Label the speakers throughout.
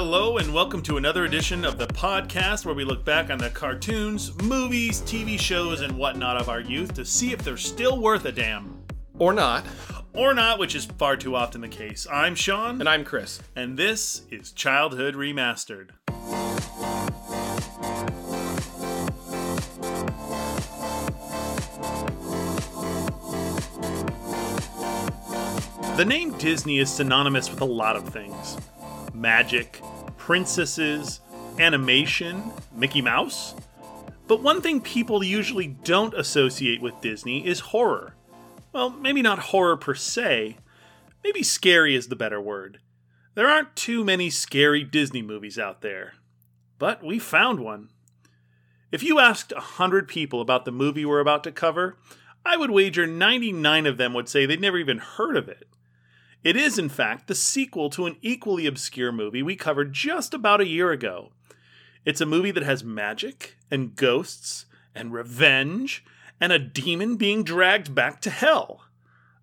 Speaker 1: Hello, and welcome to another edition of the podcast where we look back on the cartoons, movies, TV shows, and whatnot of our youth to see if they're still worth a damn.
Speaker 2: Or not.
Speaker 1: Or not, which is far too often the case. I'm Sean,
Speaker 2: And I'm Chris.
Speaker 1: and this is Childhood Remastered. The name Disney is synonymous with a lot of things magic, princesses, animation, Mickey Mouse. But one thing people usually don't associate with Disney is horror. Well, maybe not horror per se, maybe scary is the better word. There aren't too many scary Disney movies out there. But we found one. If you asked 100 people about the movie we're about to cover, I would wager 99 of them would say they'd never even heard of it. It is, in fact, the sequel to an equally obscure movie we covered just about a year ago. It's a movie that has magic, and ghosts, and revenge, and a demon being dragged back to hell.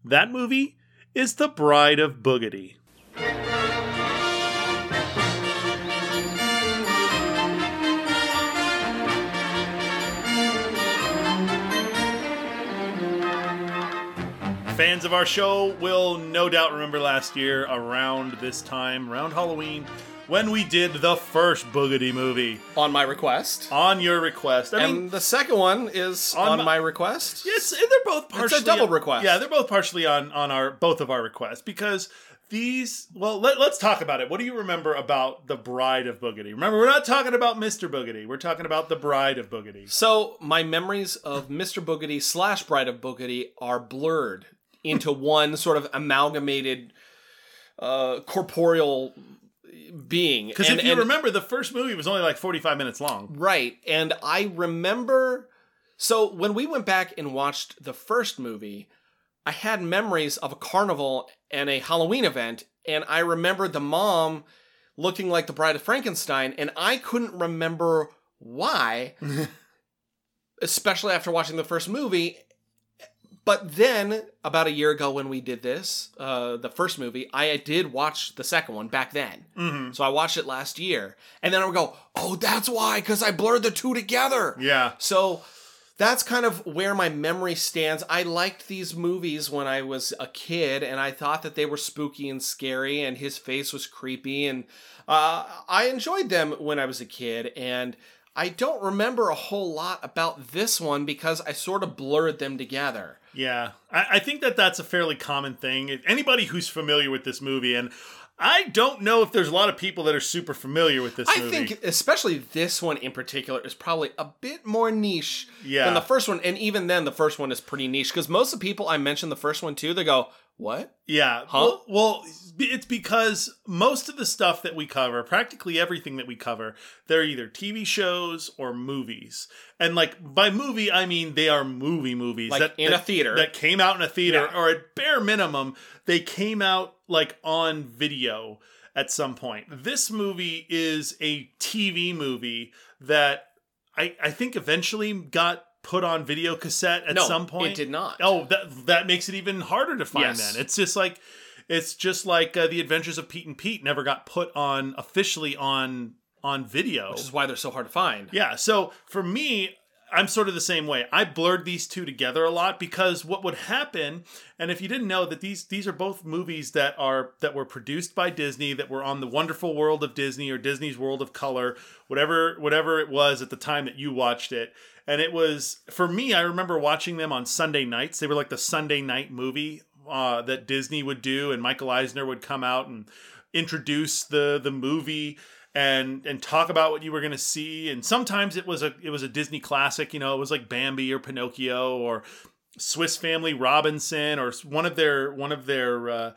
Speaker 1: That movie is The Bride of Boogedy. Fans of our show will no doubt remember last year around this time, around Halloween, when we did the first Boogedy movie
Speaker 2: On my request.
Speaker 1: on your request. I mean,
Speaker 2: and the second one is
Speaker 1: On my-
Speaker 2: my, request.
Speaker 1: Yes, and they're both partially It's a
Speaker 2: double request.
Speaker 1: Yeah, they're both partially on on our both of our requests because these. Well, let, let's talk about it. What do you remember about the Bride of Boogedy? Remember, we're not talking about Mister Boogedy. We're talking about the Bride of Boogedy.
Speaker 2: So my memories of Mr. Boogedy slash Bride of Boogedy are blurred into one sort of amalgamated uh, corporeal being.
Speaker 1: Because if you
Speaker 2: and-
Speaker 1: remember, the first movie was only like forty five minutes long.
Speaker 2: Right. And I remember. So when we went back and watched the first movie, I had memories of a carnival and a Halloween event. And I remembered the mom looking like the Bride of Frankenstein. And I couldn't remember why, especially after watching the first movie. But then, about a year ago, when we did this, uh, the first movie, I did watch the second one back then.
Speaker 1: Mm-hmm.
Speaker 2: So I watched it last year. And then I would go, oh, that's why, because I blurred the two together.
Speaker 1: Yeah.
Speaker 2: So that's kind of where my memory stands. I liked these movies when I was a kid, and I thought that they were spooky and scary, and his face was creepy. And uh, I enjoyed them when I was a kid. And I don't remember a whole lot about this one because I sort of blurred them together.
Speaker 1: Yeah, I, I think that that's a fairly common thing. If Anybody who's familiar with this movie, and I don't know if there's a lot of people that are super familiar with this
Speaker 2: I
Speaker 1: movie.
Speaker 2: think, especially this one in particular, is probably a bit more niche
Speaker 1: Yeah.
Speaker 2: than the first one. And even then, the first one is pretty niche because most of the people I mentioned the first one to, they go, "What?
Speaker 1: Yeah.
Speaker 2: Huh?
Speaker 1: Well, well, it's because most of the stuff that we cover, practically everything that we cover, they're either TV shows or movies. And like by movie, I mean they are movie movies
Speaker 2: Like
Speaker 1: that
Speaker 2: in
Speaker 1: that-
Speaker 2: a theater.
Speaker 1: that came out in a theater,
Speaker 2: Yeah.
Speaker 1: or at bare minimum, they came out like on video at some point. This movie is a TV movie that I I think eventually got put on video cassette at
Speaker 2: no,
Speaker 1: some point.
Speaker 2: it did not."
Speaker 1: Oh, that that makes it even harder to find.
Speaker 2: Yes.
Speaker 1: Then it's just like it's just like uh, the Adventures of Pete and Pete never got put on officially on on video.
Speaker 2: which is why they're so hard to find.
Speaker 1: yeah. So for me, I'm sort of the same way. I blurred these two together a lot because what would happen, and if you didn't know that these these are both movies that are that were produced by Disney, that were on the Wonderful World of Disney or Disney's World of Color, whatever whatever it was at the time that you watched it. And it was for me. I remember watching them on Sunday nights. They were like the Sunday night movie uh, that Disney would do, and Michael Eisner would come out and introduce the the movie and and talk about what you were going to see and sometimes it was a it was a Disney classic you know it was like Bambi or Pinocchio or Swiss Family Robinson or one of their one of their uh,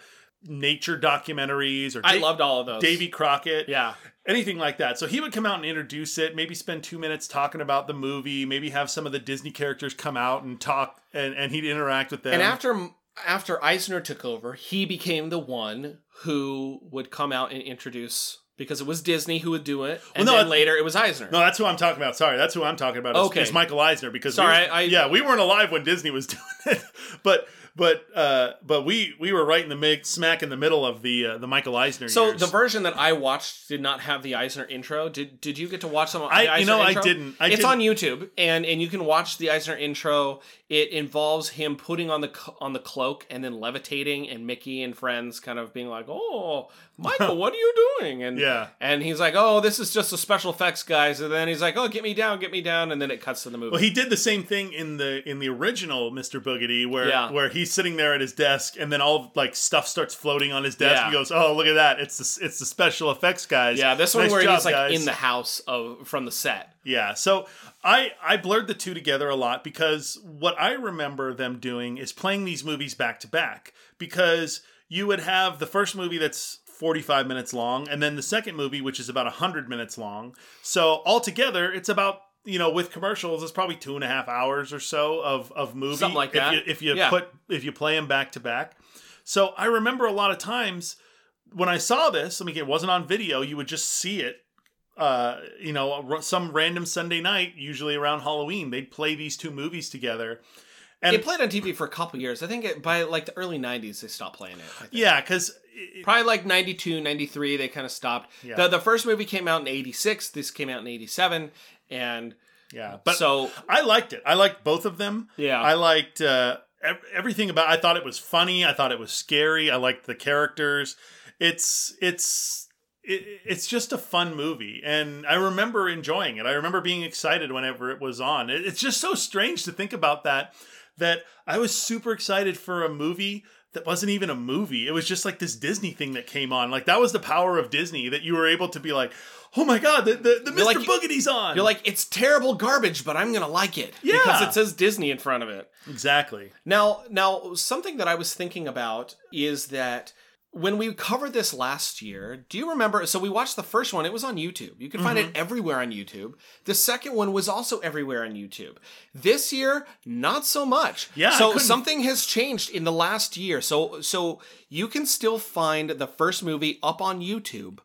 Speaker 1: nature documentaries or
Speaker 2: I
Speaker 1: Da-
Speaker 2: loved all of those.
Speaker 1: Davy Crockett
Speaker 2: Yeah.
Speaker 1: Anything like that. So he would come out and introduce it, maybe spend two minutes talking about the movie, maybe have some of the Disney characters come out and talk, and, and he'd interact with them.
Speaker 2: And after after Eisner took over, he became the one who would come out and introduce because it was Disney who would do it,
Speaker 1: Well,
Speaker 2: and
Speaker 1: no,
Speaker 2: then later it was Eisner.
Speaker 1: No, that's who I'm talking about. Sorry, that's who I'm talking about. Is,
Speaker 2: Okay.
Speaker 1: is Michael Eisner because
Speaker 2: Sorry,
Speaker 1: we,
Speaker 2: I-
Speaker 1: yeah, we weren't alive when Disney was doing it, but but uh, but we we were right in the mix, smack in the middle of the uh, the Michael Eisner.
Speaker 2: so
Speaker 1: years.
Speaker 2: the version that I watched did not have the Eisner intro. Did Did you get to watch some? of
Speaker 1: I- you know, I didn't. I
Speaker 2: it's
Speaker 1: didn't.
Speaker 2: on YouTube, and and you can watch the Eisner intro. It involves him putting on the on the cloak and then levitating, and Mickey and friends kind of being like, "Oh, Michael, what are you doing?" And
Speaker 1: Yeah.
Speaker 2: and he's like, "Oh, this is just a special effects, guys." And then he's like, "Oh, get me down, get me down," and then it cuts to the movie.
Speaker 1: Well, he did the same thing in the in the original Mr. Boogedy, where
Speaker 2: Yeah.
Speaker 1: where he's sitting there at his desk, and then all like stuff starts floating on his desk.
Speaker 2: Yeah.
Speaker 1: He goes, "Oh, look at that! It's the it's the special effects guys."
Speaker 2: yeah, this one
Speaker 1: Nice
Speaker 2: where
Speaker 1: job,
Speaker 2: he's like
Speaker 1: guys."
Speaker 2: in the house of from the set.
Speaker 1: Yeah. So I I blurred the two together a lot because what I remember them doing is playing these movies back to back because you would have the first movie that's 45 minutes long and then the second movie which is about 100 minutes long. So altogether it's about you know with commercials it's probably two and a half hours or so of of movie
Speaker 2: Something like
Speaker 1: if
Speaker 2: that.
Speaker 1: you, if you
Speaker 2: Yeah.
Speaker 1: put if you play them back to back. So I remember a lot of times when I saw this, I mean, it wasn't on video. You would just see it uh, you know, some random Sunday night, usually around Halloween, they'd play these two movies together. And
Speaker 2: it played on TV for a couple years. I think it, by like the early 90s, they stopped playing it.
Speaker 1: Yeah, because
Speaker 2: Probably like 92, 93, they kind of stopped.
Speaker 1: Yeah.
Speaker 2: The, the first movie came out in 86. This came out in 87. And
Speaker 1: yeah, but
Speaker 2: so,
Speaker 1: I liked it. I liked both of them.
Speaker 2: yeah.
Speaker 1: I liked uh, everything about. I thought it was funny. I thought it was scary. I liked the characters. It's it's. It, it's just a fun movie, and I remember enjoying it. I remember being excited whenever it was on. It, it's just so strange to think about that. That I was super excited for a movie that wasn't even a movie. It was just like this Disney thing that came on. Like that was the power of Disney that you were able to be like, oh my god, the the, the Mr.
Speaker 2: Like-
Speaker 1: Boogedy's on.
Speaker 2: You're like, it's terrible garbage, but I'm to like it.
Speaker 1: Yeah.
Speaker 2: Because it says Disney in front of it.
Speaker 1: exactly.
Speaker 2: Now, now something that I was thinking about is that when we covered this last year, do you remember? So we watched the first one. It was on YouTube. You can find
Speaker 1: Mm-hmm.
Speaker 2: it everywhere on YouTube. The second one was also everywhere on YouTube. This year, not so much.
Speaker 1: Yeah,
Speaker 2: So something has changed in the last year. So so you can still find the first movie up on YouTube.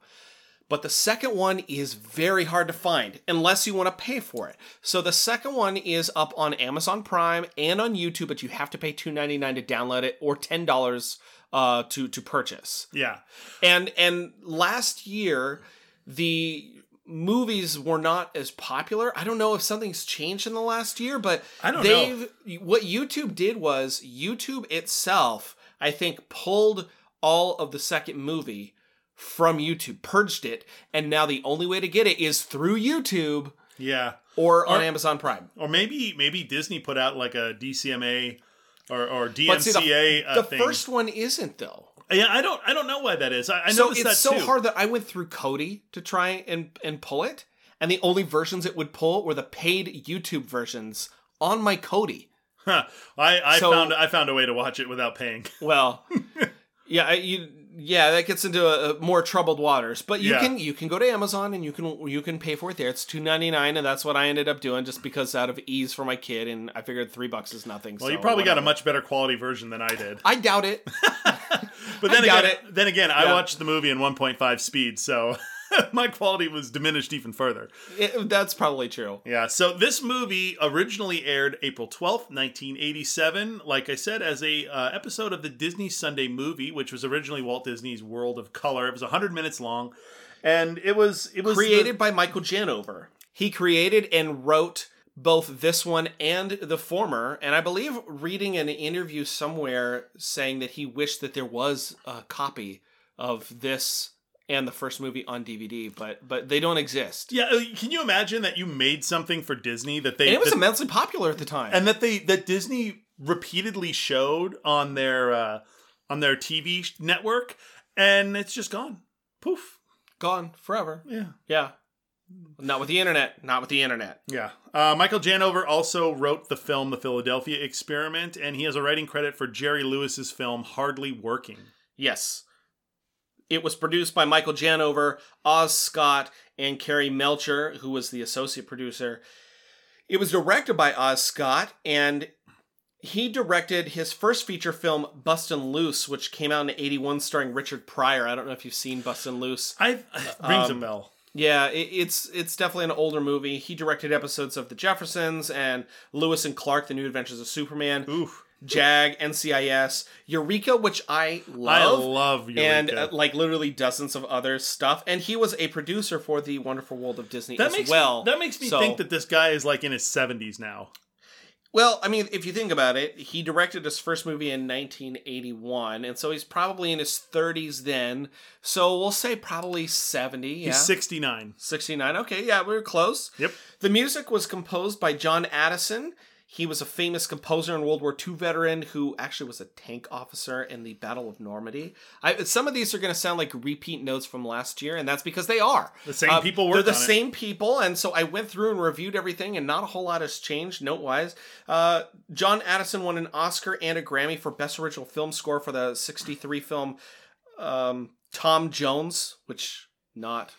Speaker 2: But the second one is very hard to find unless you want to pay for it. So the second one is up on Amazon Prime and on YouTube, but you have to pay $2.99 to download it or $10 uh, to to purchase.
Speaker 1: Yeah.
Speaker 2: And and last year the movies were not as popular. I don't know if something's changed in the last year, but
Speaker 1: I don't
Speaker 2: they've what YouTube did was YouTube itself, I think, pulled all of the second movie from YouTube, purged it, and now the only way to get it is through YouTube
Speaker 1: Yeah.
Speaker 2: or on
Speaker 1: Or-
Speaker 2: Amazon Prime.
Speaker 1: Or maybe maybe Disney put out like a DCMA or or
Speaker 2: But see, the,
Speaker 1: uh,
Speaker 2: the
Speaker 1: thing.
Speaker 2: first one isn't though.
Speaker 1: yeah, I don't I don't know why that is. I, I
Speaker 2: so
Speaker 1: noticed
Speaker 2: it's so
Speaker 1: too.
Speaker 2: hard that I went through Kodi to try and and pull it, and the only versions it would pull were the paid YouTube versions on my Kodi.
Speaker 1: Huh. I I
Speaker 2: So-
Speaker 1: found I found a way to watch it without paying.
Speaker 2: Well, yeah, I- you yeah, that gets into a, a more troubled waters. But you
Speaker 1: Yeah.
Speaker 2: can you can go to Amazon and you can you can pay for it there. It's two ninety nine, and that's what I ended up doing just because out of ease for my kid, and I figured three bucks is nothing.
Speaker 1: Well,
Speaker 2: so
Speaker 1: you probably got a much better quality version than I did.
Speaker 2: I doubt it.
Speaker 1: But then again, then again, I watched the movie in 1.5 speed, so my quality was diminished even further.
Speaker 2: It- That's probably true.
Speaker 1: Yeah, so this movie originally aired April 12th, 1987, like I said, as a uh, episode of the Disney Sunday Movie, which was originally Walt Disney's World of Color. It was 100 minutes long, and it was it was the-
Speaker 2: created by Michael Janover. He created and wrote both this one and the former, and I believe reading an interview somewhere saying that he wished that there was a copy of this and the first movie on DVD, but but they don't exist.
Speaker 1: Yeah, uh, can you imagine that you made something for Disney that they
Speaker 2: And it was
Speaker 1: that-
Speaker 2: immensely popular at the time.
Speaker 1: and that they that Disney repeatedly showed on their uh, on their TV network, and it's just gone, poof.
Speaker 2: Gone forever.
Speaker 1: Yeah,
Speaker 2: Yeah. Not with the internet. Not with the internet.
Speaker 1: yeah. Uh, Michael Janover also wrote the film The Philadelphia Experiment, and he has a writing credit for Jerry Lewis's film Hardly Working.
Speaker 2: Yes. It was produced by Michael Janover, Oz Scott, and Carrie Melcher, who was the associate producer. It was directed by Oz Scott, and he directed his first feature film, Bustin' Loose, which came out in 81 starring Richard Pryor. I don't know if you've seen Bustin' Loose.
Speaker 1: I rings
Speaker 2: Um,
Speaker 1: a bell.
Speaker 2: Yeah, it, it's it's definitely an older movie. He directed episodes of The Jeffersons and Lois and Clark: The New Adventures of Superman,
Speaker 1: Oof.
Speaker 2: Jag, NCIS, Eureka, which I love.
Speaker 1: I
Speaker 2: love,
Speaker 1: Eureka.
Speaker 2: and uh, like literally dozens of other stuff. And he was a producer for The Wonderful World of Disney
Speaker 1: that
Speaker 2: as
Speaker 1: makes
Speaker 2: well.
Speaker 1: that makes me
Speaker 2: So-
Speaker 1: think that this guy is like in his 70s now.
Speaker 2: Well, I mean, if you think about it, he directed his first movie in 1981, and so he's probably in his 30s then. So we'll say probably 70. Yeah.
Speaker 1: He's 69.
Speaker 2: 69. Okay, yeah, we were close.
Speaker 1: Yep.
Speaker 2: The music was composed by John Addison. He was a famous composer and World War II veteran who actually was a tank officer in the Battle of Normandy. I, some of these are going to sound like repeat notes from last year, and that's because they are.
Speaker 1: The same
Speaker 2: Uh,
Speaker 1: people
Speaker 2: They're the
Speaker 1: on it.
Speaker 2: same people, and so I went through and reviewed everything, and not a whole lot has changed note wise. Uh, John Addison won an Oscar and a Grammy for Best Original Film Score for the 63 film um, Tom Jones, which not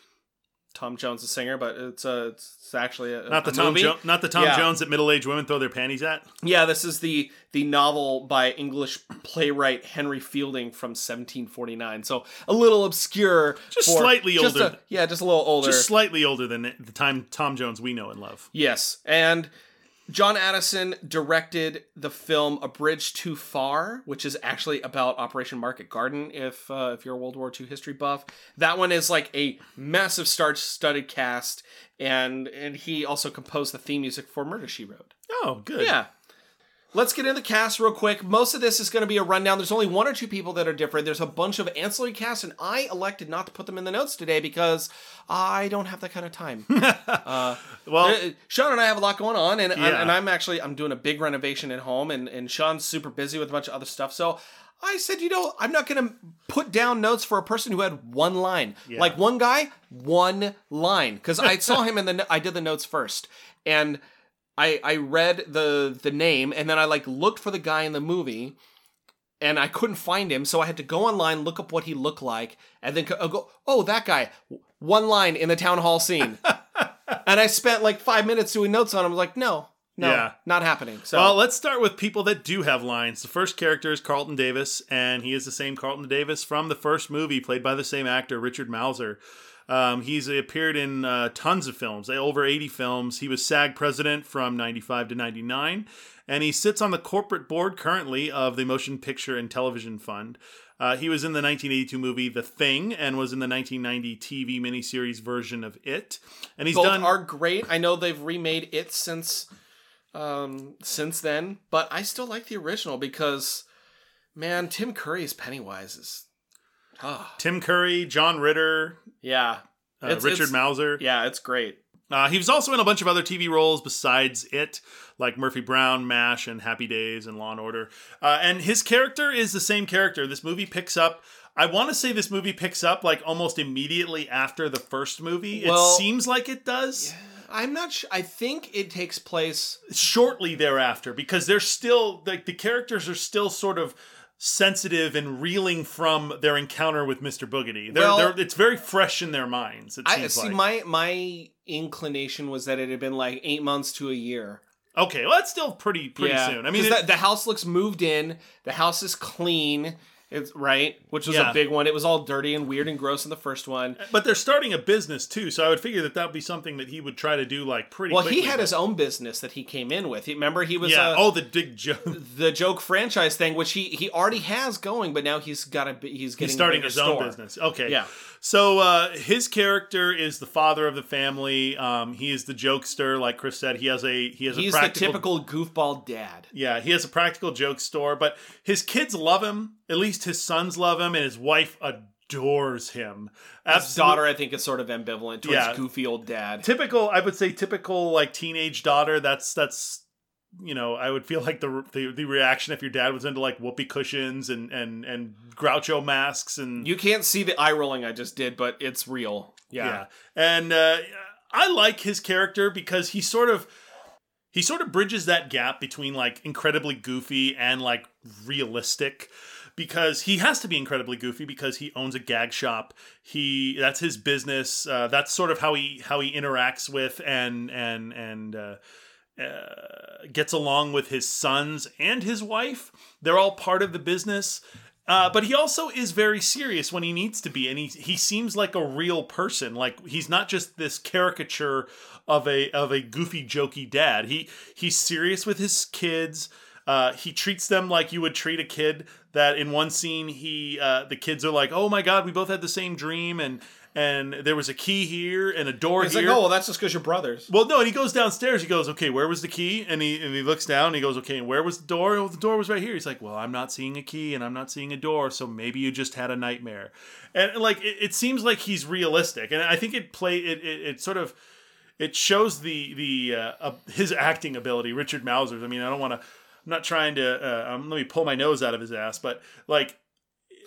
Speaker 2: Tom Jones, the singer, but it's uh, a it's actually a
Speaker 1: Not the
Speaker 2: a
Speaker 1: Tom jo- not the Tom
Speaker 2: Yeah.
Speaker 1: Jones that middle-aged women throw their panties at.
Speaker 2: Yeah, this is the the novel by English playwright Henry Fielding from 1749. So a little obscure,
Speaker 1: Just
Speaker 2: for-
Speaker 1: slightly
Speaker 2: just
Speaker 1: older.
Speaker 2: a- yeah, just a little older.
Speaker 1: Just slightly older than the time Tom Jones we know and love.
Speaker 2: Yes, and John Addison directed the film A Bridge Too Far, which is actually about Operation Market Garden. If uh, if you're a World War II history buff, that one is like a massive star-studded cast, and and he also composed the theme music for Murder She Wrote.
Speaker 1: Oh, good.
Speaker 2: Yeah. Let's get into the cast real quick. Most of this is going to be a rundown. There's only one or two people that are different. There's a bunch of ancillary casts, and I elected not to put them in the notes today because I don't have that kind of time. uh,
Speaker 1: Well,
Speaker 2: uh, Sean and I have a lot going on, and
Speaker 1: Yeah.
Speaker 2: and I'm actually I'm doing a big renovation at home, and and Sean's super busy with a bunch of other stuff. So I said, you know, I'm not going to put down notes for a person who had one line,
Speaker 1: Yeah.
Speaker 2: like one guy, one line, because I saw him in the I did the notes first, and I I read the the name, and then I like looked for the guy in the movie. And I couldn't find him, so I had to go online, look up what he looked like, and then go, oh, that guy, one line in the town hall scene. and I spent like five minutes doing notes on him. I was like, no, no,
Speaker 1: Yeah.
Speaker 2: not happening. So
Speaker 1: Well, let's start with people that do have lines. The first character is Carlton Davis, and he is the same Carlton Davis from the first movie, played by the same actor, Richard Masur. Um, he's appeared in uh, tons of films, over 80 films. He was SAG president from 95 to 99, and he sits on the corporate board currently of the Motion Picture and Television Fund. Uh, he was in the 1982 movie The Thing and was in the 1990 TV miniseries version of It. And he's
Speaker 2: both
Speaker 1: done.
Speaker 2: are great. I know they've remade it since um since then, but I still like the original because man, Tim Curry's Pennywise is
Speaker 1: Tim Curry, John Ritter,
Speaker 2: yeah.
Speaker 1: uh,
Speaker 2: It's-
Speaker 1: Richard
Speaker 2: it's-
Speaker 1: Masur.
Speaker 2: Yeah, it's great.
Speaker 1: Uh, he was also in a bunch of other TV roles besides it, like Murphy Brown, MASH, and Happy Days and Law and Order. Uh, and his character is the same character. This movie picks up. I want to say this movie picks up like almost immediately after the first movie.
Speaker 2: Well-
Speaker 1: it seems like it does.
Speaker 2: I'm not sure. I think it takes place
Speaker 1: Shortly thereafter, because they're still like the characters are still sort of sensitive and reeling from their encounter with Mr. Boogedy. They're,
Speaker 2: Well-
Speaker 1: they're, it's very fresh in their minds. It
Speaker 2: I see
Speaker 1: like.
Speaker 2: my my inclination was that it had been like 8 months to a year.
Speaker 1: okay, well that's still pretty pretty
Speaker 2: yeah.
Speaker 1: soon. I mean, it-
Speaker 2: the, the house looks moved in. The house is clean. It's right, which was
Speaker 1: Yeah.
Speaker 2: a big one. It was all dirty and weird and gross in the first one.
Speaker 1: But they're starting a business too, so I would figure that that would be something that he would try to do like pretty.
Speaker 2: Well,
Speaker 1: quickly.
Speaker 2: he had his own business that he came in with. Remember, he was
Speaker 1: yeah.
Speaker 2: uh,
Speaker 1: oh, the big joke.
Speaker 2: the joke franchise thing, which he he already has going, but now he's got a he's getting
Speaker 1: He's starting
Speaker 2: a bigger
Speaker 1: his own
Speaker 2: store.
Speaker 1: business. Okay.
Speaker 2: Yeah.
Speaker 1: So uh, his character is the father of the family. Um, he is the jokester, like Chris said. He has a he has a.
Speaker 2: He's
Speaker 1: a
Speaker 2: the typical goofball dad.
Speaker 1: yeah, he has a practical joke store, but his kids love him. At least his sons love him, and his wife adores him.
Speaker 2: His daughter, I think, is sort of ambivalent towards
Speaker 1: Yeah.
Speaker 2: goofy old dad.
Speaker 1: typical i would say typical like teenage daughter that's that's you know i would feel like the the, the reaction if your dad was into like whoopee cushions and and and groucho masks and
Speaker 2: You can't see the eye rolling I just did, but it's real.
Speaker 1: yeah,
Speaker 2: Yeah.
Speaker 1: and uh i like his character because he sort of he sort of bridges that gap between like incredibly goofy and like realistic because he has to be incredibly goofy because he owns a gag shop he that's his business uh, that's sort of how he how he interacts with and and and uh, uh, gets along with his sons and his wife. They're all part of the business. Uh, but he also is very serious when he needs to be, and he he seems like a real person. Like he's not just this caricature of a of a goofy, jokey dad. He he's serious with his kids. Uh, he treats them like you would treat a kid. That in one scene, he uh, the kids are like, "Oh my god, we both had the same dream," and and there was a key here and a door
Speaker 2: He's
Speaker 1: here.
Speaker 2: like, oh, well, that's just because you're brothers.
Speaker 1: Well, no, and he goes downstairs. He goes, okay, where was the key? And he and he looks down. and He goes, okay, and where was the door? Oh, the door was right here. He's like, well, I'm not seeing a key and I'm not seeing a door, so maybe you just had a nightmare. And like, it, it seems like he's realistic, and I think it play it it, it sort of it shows the the uh, uh, his acting ability, Richard Masur's. I mean, I don't want to. I'm not trying to. Uh, um, let me pull my nose out of his ass, but like.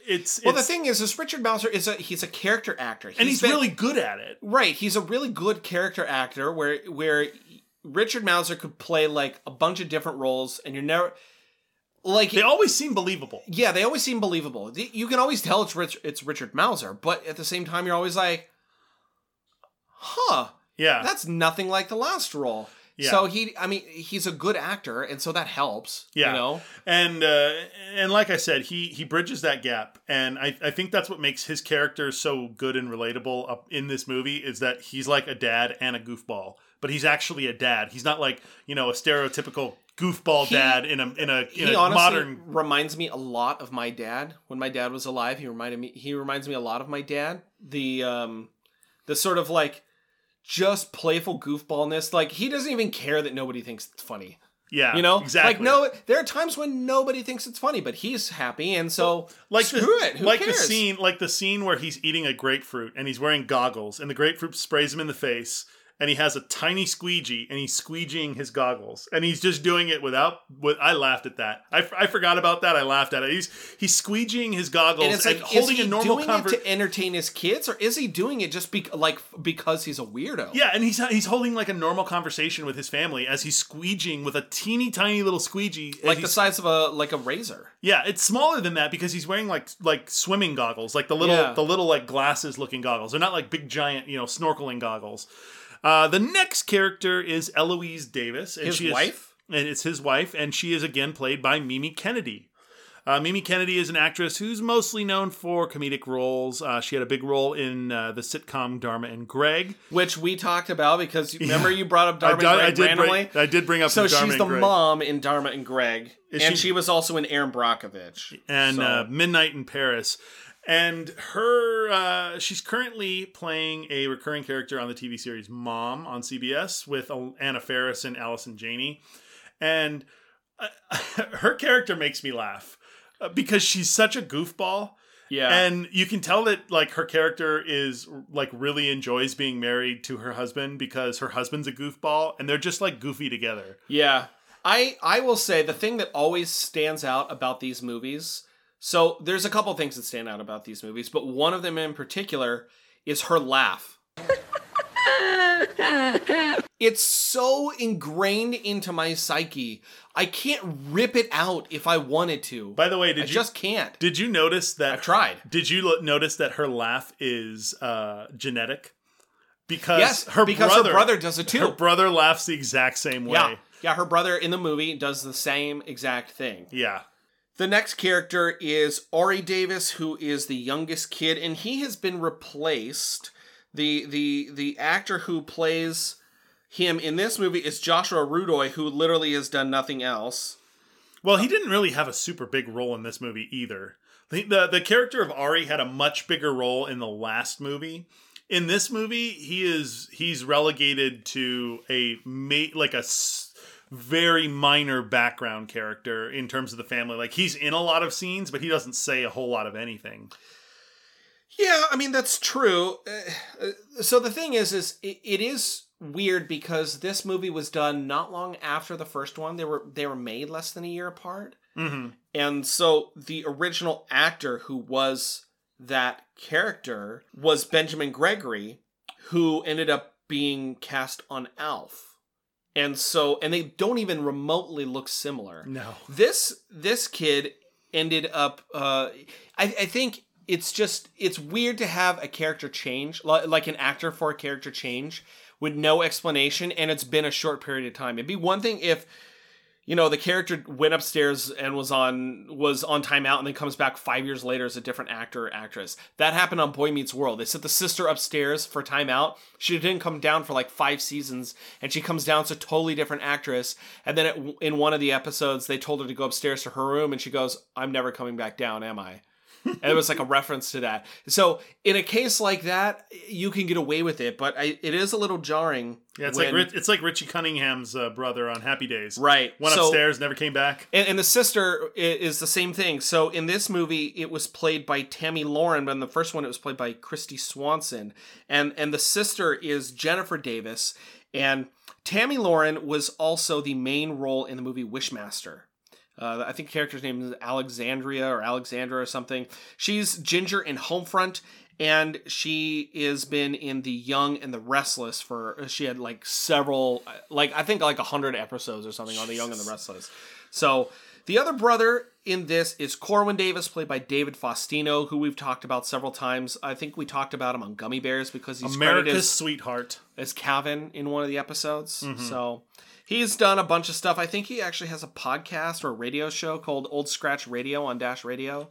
Speaker 1: It's,
Speaker 2: Well, the thing is, is Richard Masur is a he's a character actor,
Speaker 1: and he's
Speaker 2: been-
Speaker 1: really good at it.
Speaker 2: right. He's a really good character actor. Where where Richard Masur could play like a bunch of different roles, and you're never like
Speaker 1: They always seem believable.
Speaker 2: yeah, they always seem believable. You can always tell it's Rich, it's Richard Masur, but at the same time, you're always like, huh,
Speaker 1: Yeah,
Speaker 2: that's nothing like the last role.
Speaker 1: Yeah.
Speaker 2: So he, I mean, he's a good actor, and so that helps.
Speaker 1: Yeah.
Speaker 2: you know.
Speaker 1: and uh, and like I said, he he bridges that gap, and I, I think that's what makes his character so good and relatable up in this movie is that he's like a dad and a goofball, but he's actually a dad. He's not like you know a stereotypical goofball
Speaker 2: He-
Speaker 1: dad in a in a in
Speaker 2: he
Speaker 1: a modern.
Speaker 2: reminds me a lot of my dad when my dad was alive he reminded me he reminds me a lot of my dad the um the sort of like just playful goofballness. Like he doesn't even care that nobody thinks it's funny.
Speaker 1: Yeah,
Speaker 2: you know?
Speaker 1: Exactly.
Speaker 2: like no there are times when nobody thinks it's funny but he's happy and so
Speaker 1: like
Speaker 2: screw
Speaker 1: the,
Speaker 2: it. Who
Speaker 1: like
Speaker 2: cares?
Speaker 1: the scene like the scene where he's eating a grapefruit and he's wearing goggles and the grapefruit sprays him in the face and he has a tiny squeegee and he's squeegeeing his goggles and he's just doing it without with I laughed at that I, I forgot about that I laughed at it he's he's squeegeeing his goggles
Speaker 2: and
Speaker 1: and,
Speaker 2: it's like
Speaker 1: holding
Speaker 2: is he
Speaker 1: a normal
Speaker 2: doing
Speaker 1: conver-
Speaker 2: it to entertain his kids or is he doing it just be- like because he's a weirdo
Speaker 1: yeah, and he's he's holding like a normal conversation with his family as he's squeegeeing with a teeny tiny little squeegee.
Speaker 2: like the size of a like a razor
Speaker 1: Yeah, it's smaller than that because he's wearing like like swimming goggles, like the little
Speaker 2: Yeah.
Speaker 1: the little like glasses looking goggles. They're not like big giant, you know, snorkeling goggles. Uh, the next character is Eloise Davis, and
Speaker 2: His
Speaker 1: she is,
Speaker 2: wife?
Speaker 1: and it's his wife, and she is again played by Mimi Kennedy. Uh, Mimi Kennedy is an actress who's mostly known for comedic roles. Uh, she had a big role in uh, the sitcom Dharma and Greg.
Speaker 2: which we talked about because remember you brought up Dharma
Speaker 1: I,
Speaker 2: and
Speaker 1: I
Speaker 2: Greg
Speaker 1: did
Speaker 2: randomly
Speaker 1: bring, I did bring up
Speaker 2: So she's the
Speaker 1: Greg.
Speaker 2: mom in Dharma and Greg,
Speaker 1: Is
Speaker 2: and
Speaker 1: she-
Speaker 2: she was also in Erin Brockovich.
Speaker 1: and
Speaker 2: So-
Speaker 1: uh, Midnight in Paris. And her, uh, she's currently playing a recurring character on the TV series Mom on CBS with Anna Faris and Allison Janney. And uh, her character makes me laugh uh, because she's such a goofball.
Speaker 2: yeah,
Speaker 1: And you can tell that like her character is like really enjoys being married to her husband because her husband's a goofball and they're just like goofy together.
Speaker 2: yeah. I I will say the thing that always stands out about these movies. So there's a couple things that stand out about these movies, but one of them in particular is her laugh. It's so ingrained into my psyche. I can't rip it out if I wanted to.
Speaker 1: By the way, did
Speaker 2: I
Speaker 1: you
Speaker 2: just can't.
Speaker 1: did you notice that
Speaker 2: I've tried.
Speaker 1: Did you lo- notice that her laugh is uh, genetic? Because
Speaker 2: Yes,
Speaker 1: her
Speaker 2: because
Speaker 1: brother,
Speaker 2: her brother does it too.
Speaker 1: Her brother laughs the exact same way.
Speaker 2: Yeah. Yeah, her brother in the movie does the same exact thing.
Speaker 1: Yeah.
Speaker 2: The next character is Ari Davis, who is the youngest kid, and he has been replaced. The the the actor who plays him in this movie is Joshua Rudoy, who literally has done nothing else.
Speaker 1: Well, he didn't really have a super big role in this movie either. The, the the character of Ari had a much bigger role in the last movie. In this movie, he is he's relegated to a mate like a very minor background character in terms of the family. Like he's in a lot of scenes, but he doesn't say a whole lot of anything.
Speaker 2: Yeah, I mean that's true. Uh, so the thing is, is it, it is weird because this movie was done not long after the first one. They were they were made less than a year apart.
Speaker 1: hmm
Speaker 2: And so the original actor who was that character was Benjamin Gregory, who ended up being cast on Alf. And so and they don't even remotely look similar.
Speaker 1: No.
Speaker 2: This this kid ended up uh I, I think it's just it's weird to have a character change like an actor for a character change with no explanation, and it's been a short period of time. It'd be one thing if you know the character went upstairs and was on was on timeout and then comes back five years later as a different actor or actress. That happened on boy meets world. They sent the sister upstairs for timeout. She didn't come down for like five seasons and she comes down as a totally different actress. And then it, in one of the episodes they told her to go upstairs to her room and she goes i'm never coming back down am i and it was like a reference to that. So in a case like that, you can get away with it, but I, it is a little jarring.
Speaker 1: Yeah, it's
Speaker 2: when-
Speaker 1: like it's like Richie Cunningham's uh, brother on Happy Days.
Speaker 2: right.
Speaker 1: Went
Speaker 2: So-
Speaker 1: upstairs, never came back.
Speaker 2: And, and the sister is the same thing. So in this movie, it was played by Tammy Lauren, but in the first one, it was played by Kristy Swanson, and and the sister is Jennifer Davis, and Tammy Lauren was also the main role in the movie Wishmaster. Uh, I think the character's name is Alexandria or Alexandra or something. She's Ginger in Homefront, and she has been in The Young and the Restless for. She had like several, like I think like a hundred episodes or something on The Young and the Restless. So the other brother in this is Corwin Davis, played by David Faustino, who we've talked about several times. I think we talked about him on Gummi Bears because he's
Speaker 1: America's
Speaker 2: as,
Speaker 1: sweetheart.
Speaker 2: as Calvin in one of the episodes.
Speaker 1: Mm-hmm.
Speaker 2: So he's done a bunch of stuff. I think he actually has a podcast or a radio show called Old Scratch Radio on Dash Radio.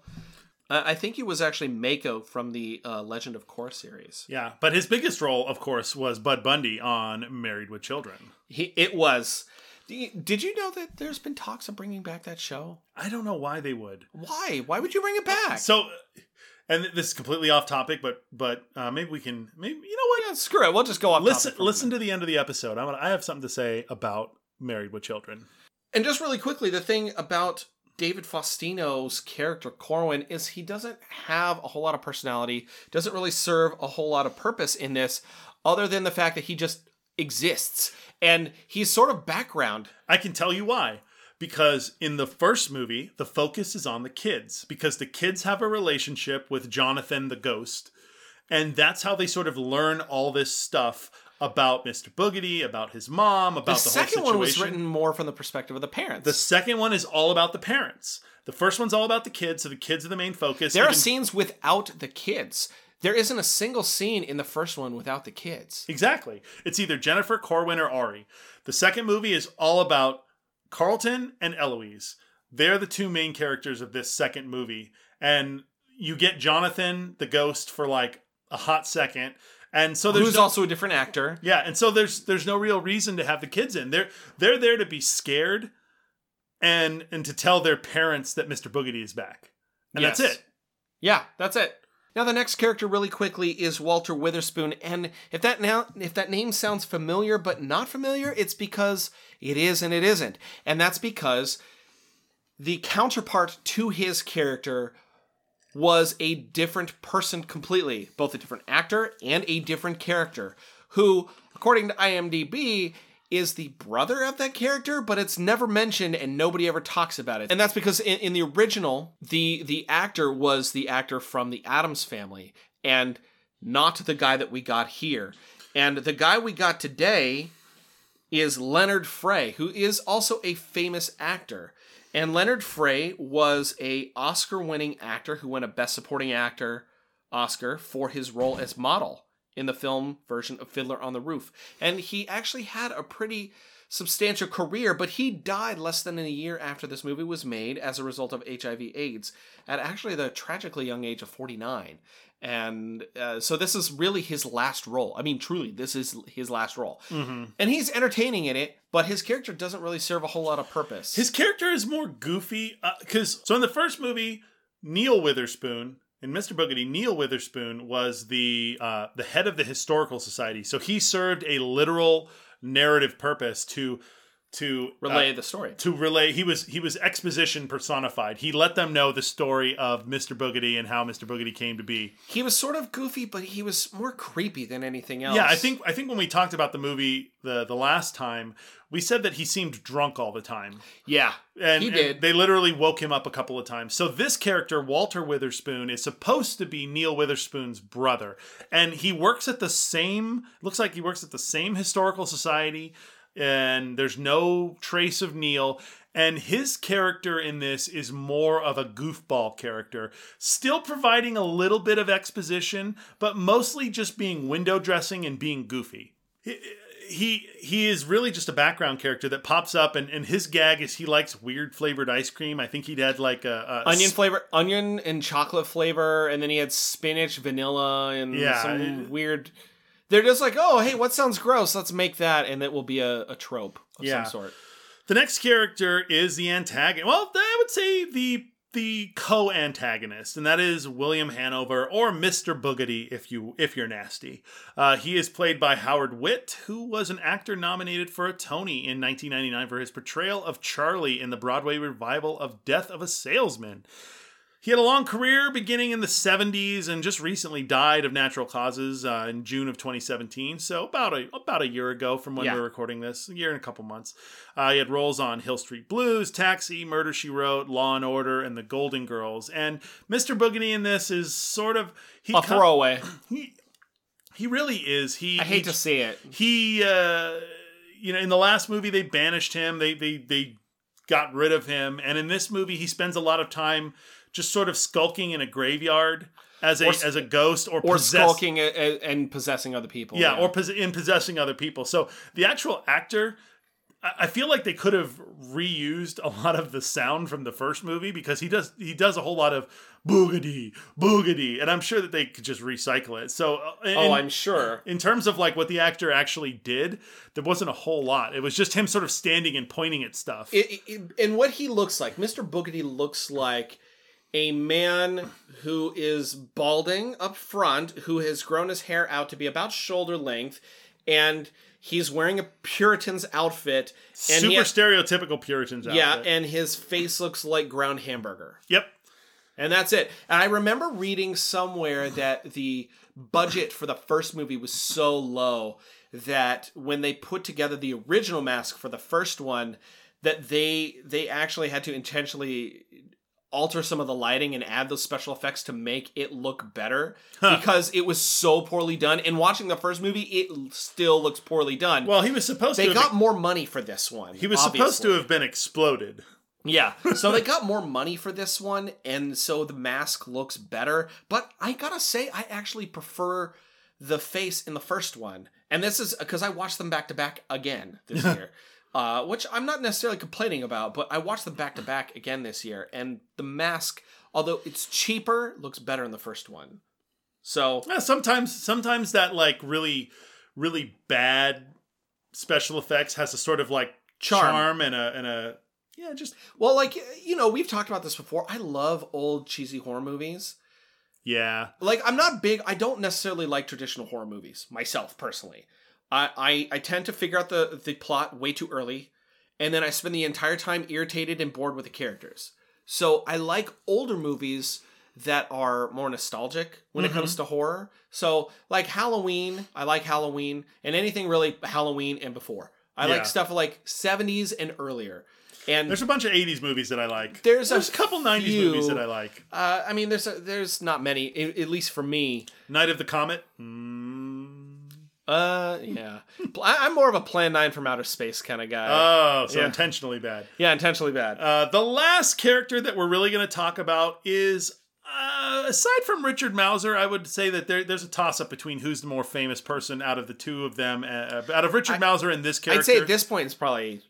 Speaker 2: Uh, I think he was actually Mako from the uh, Legend of Korra series.
Speaker 1: Yeah, but his biggest role, of course, was Bud Bundy on Married with Children.
Speaker 2: He it was. Did you know that there's been talks of bringing back that show?
Speaker 1: I don't know why they would.
Speaker 2: Why? Why would you bring it back?
Speaker 1: So, and this is completely off topic, but but uh, maybe we can maybe you know what?
Speaker 2: Yeah, screw it. We'll just go off.
Speaker 1: listen
Speaker 2: topic
Speaker 1: listen to the end of the episode. I want I have something to say about Married with Children.
Speaker 2: And just really quickly, the thing about David Faustino's character Corwin is he doesn't have a whole lot of personality, doesn't really serve a whole lot of purpose in this, other than the fact that he just exists and he's sort of background.
Speaker 1: I can tell you why. Because in the first movie, the focus is on the kids because the kids have a relationship with Jonathan the ghost. And that's how they sort of learn all this stuff about Mr. Boogedy, about his mom, about
Speaker 2: The
Speaker 1: the,
Speaker 2: second one was written more from the perspective of the parents.
Speaker 1: The second one is all about the parents. The first one's all about the kids, so the kids are the main focus.
Speaker 2: there are scenes without the kids. There isn't a single scene in the first one without the kids.
Speaker 1: Exactly. It's either Jennifer, Corwin, or Ari. The second movie is all about Carlton and Eloise. They're the two main characters of this second movie. And you get Jonathan, the ghost, for like a hot second. And so there's
Speaker 2: Who's
Speaker 1: no-
Speaker 2: also a different actor.
Speaker 1: yeah, and so there's there's no real reason to have the kids in. They're they're there to be scared and and to tell their parents that Mr. Boogedy is back. And
Speaker 2: Yes.
Speaker 1: that's it.
Speaker 2: Yeah, that's it. Now the next character really quickly is Walter Witherspoon and if that now if that name sounds familiar but not familiar it's because it is and it isn't. And that's because the counterpart to his character was a different person completely, both a different actor and a different character who according to IMDb is the brother of that character, but it's never mentioned and nobody ever talks about it. And that's because in, in the original, the the actor was the actor from the Addams family and not the guy that we got here. And the guy we got today is Leonard Frey, who is also a famous actor. And Leonard Frey was a Oscar-winning actor who won a Best Supporting Actor Oscar for his role as model in the film version of Fiddler on the Roof. And he actually had a pretty substantial career, but he died less than a year after this movie was made as a result of HIV/AIDS at actually the tragically young age of 49. And uh, so this is really his last role. I mean, truly, this is his last role. And he's entertaining in it, but his character doesn't really serve a whole lot of purpose.
Speaker 1: His character is more goofy because so in the first movie, Neil Witherspoon in Mr. Boogedy, Neil Witherspoon was the uh, the head of the historical society. So he served a literal narrative purpose to to uh,
Speaker 2: relay the story.
Speaker 1: to relay he was he was exposition personified he let them know the story of mr boogedy and how mr boogedy came to be
Speaker 2: He was sort of goofy, but he was more creepy than anything else.
Speaker 1: yeah i think i think when we talked about the movie the the last time we said that he seemed drunk all the time
Speaker 2: Yeah,
Speaker 1: and,
Speaker 2: he
Speaker 1: and
Speaker 2: did.
Speaker 1: they literally woke him up a couple of times so this character walter witherspoon is supposed to be neil witherspoon's brother and he works at the same looks like he works at the same historical society and there's no trace of neil. And his character in this is more of a goofball character still providing a little bit of exposition but mostly just being window dressing and being goofy. He, he he is really just a background character that pops up and, and his gag is he likes weird flavored ice cream. I think he'd had like a, a
Speaker 2: onion flavor onion and chocolate flavor and then he had spinach vanilla and
Speaker 1: Yeah,
Speaker 2: some
Speaker 1: it-
Speaker 2: weird they're just like oh hey what sounds gross let's make that and it will be a, a trope of
Speaker 1: Yeah.
Speaker 2: some sort
Speaker 1: The next character is the antagonist. Well, I would say the the co-antagonist, and that is William Hanover or Mr. Boogedy, if you if you're nasty. Uh, he is played by Howard Witt, who was an actor nominated for a Tony in 1999 for his portrayal of Charlie in the Broadway revival of Death of a Salesman. He had a long career beginning in the 70s and just recently died of natural causes uh, in June of 2017. So about a about a year ago from when
Speaker 2: Yeah.
Speaker 1: we're recording this, a year and a couple months. Uh, he had roles on Hill Street Blues, Taxi, Murder She Wrote, Law and Order, and The Golden Girls. And Mr. Boogedy in this is sort of he
Speaker 2: a
Speaker 1: co-
Speaker 2: throwaway
Speaker 1: he, he really is. He
Speaker 2: i hate
Speaker 1: he,
Speaker 2: to see it
Speaker 1: he uh you know in the last movie they banished him they they they got rid of him and in this movie he spends a lot of time just sort of skulking in a graveyard as a
Speaker 2: Or
Speaker 1: as a ghost or
Speaker 2: or
Speaker 1: possess-
Speaker 2: skulking a- a- and possessing other people
Speaker 1: yeah, or pos- in possessing other people so the actual actor I feel like they could have reused a lot of the sound from the first movie because he does he does a whole lot of boogity boogity and I'm sure that they could just recycle it. So uh,
Speaker 2: oh i'm sure
Speaker 1: in terms of like what the actor actually did, there wasn't a whole lot. It was just him sort of standing and pointing at stuff.
Speaker 2: it, it, and what he looks like mr boogedy looks like a man who is balding up front who has grown his hair out to be about shoulder length and he's wearing a puritan's outfit and
Speaker 1: Super
Speaker 2: has-
Speaker 1: stereotypical Puritans outfit.
Speaker 2: yeah and his face looks like ground hamburger
Speaker 1: yep.
Speaker 2: and that's it and i remember reading somewhere that the budget for the first movie was so low that when they put together the original mask for the first one that they they actually had to intentionally alter some of the lighting and add those special effects to make it look better
Speaker 1: Huh.
Speaker 2: because it was so poorly done and watching the first movie it still looks poorly done
Speaker 1: Well, he was supposed
Speaker 2: they
Speaker 1: to.
Speaker 2: got
Speaker 1: Have,
Speaker 2: more money for this one
Speaker 1: he was supposed to have been exploded.
Speaker 2: Yeah. So they got more money for this one, and so the mask looks better. But I gotta say, I actually prefer the face in the first one. And this is because I watched them back to back again this year. Uh, which I'm not necessarily complaining about, but I watched them back to back again this year, and the mask, although it's cheaper, looks better in the first one. So
Speaker 1: Yeah, sometimes, sometimes that like really, really bad special effects has a sort of like
Speaker 2: Charm.
Speaker 1: charm, and a and a yeah, just
Speaker 2: Well, like you know, we've talked about this before. I love old cheesy horror movies.
Speaker 1: yeah.
Speaker 2: Like I'm not big. I don't necessarily like traditional horror movies myself personally. I I, I tend to figure out the the plot way too early, and then I spend the entire time irritated and bored with the characters. So I like older movies that are more nostalgic when it comes to horror. So like Halloween, I like Halloween, and anything really Halloween and before. I
Speaker 1: Yeah.
Speaker 2: like stuff like 70s and earlier. And
Speaker 1: There's a bunch of '80s movies that I like.
Speaker 2: There's a
Speaker 1: a couple '90s
Speaker 2: few-
Speaker 1: movies that I like.
Speaker 2: uh, I mean, there's a, there's not many, at least for me.
Speaker 1: Night of the Comet. Mm.
Speaker 2: Uh, yeah. I'm more of a Plan Nine from Outer Space kind of guy.
Speaker 1: Oh, so
Speaker 2: yeah.
Speaker 1: intentionally bad.
Speaker 2: yeah, intentionally bad.
Speaker 1: Uh, the last character that we're really going to talk about is, uh, aside from Richard Masur, I would say that there, there's a toss up between who's the more famous person out of the two of them. Uh, out of Richard
Speaker 2: I-
Speaker 1: Masur and this character.
Speaker 2: I'd say at this point it's probably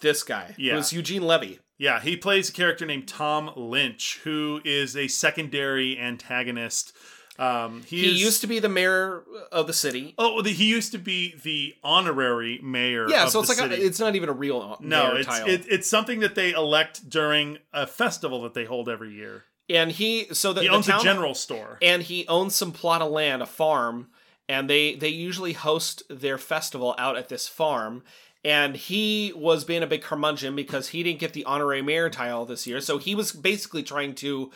Speaker 2: this guy.
Speaker 1: Yeah.
Speaker 2: It was Eugene Levy.
Speaker 1: Yeah, he plays a character named Tom Lynch, who is a secondary antagonist. Um, he,
Speaker 2: He
Speaker 1: is-
Speaker 2: used to be the mayor of the city.
Speaker 1: Oh, the, he used to be the honorary mayor.
Speaker 2: Yeah,
Speaker 1: of
Speaker 2: so it's like a, it's not even a real
Speaker 1: no,
Speaker 2: mayor
Speaker 1: it's it, it's something that they elect during a festival that they hold every year.
Speaker 2: and he so the,
Speaker 1: He owns
Speaker 2: town,
Speaker 1: a general store.
Speaker 2: and he owns some plot of land, a farm, and they they usually host their festival out at this farm. And he was being a big curmudgeon because he didn't get the honorary mayor title this year. So he was basically trying to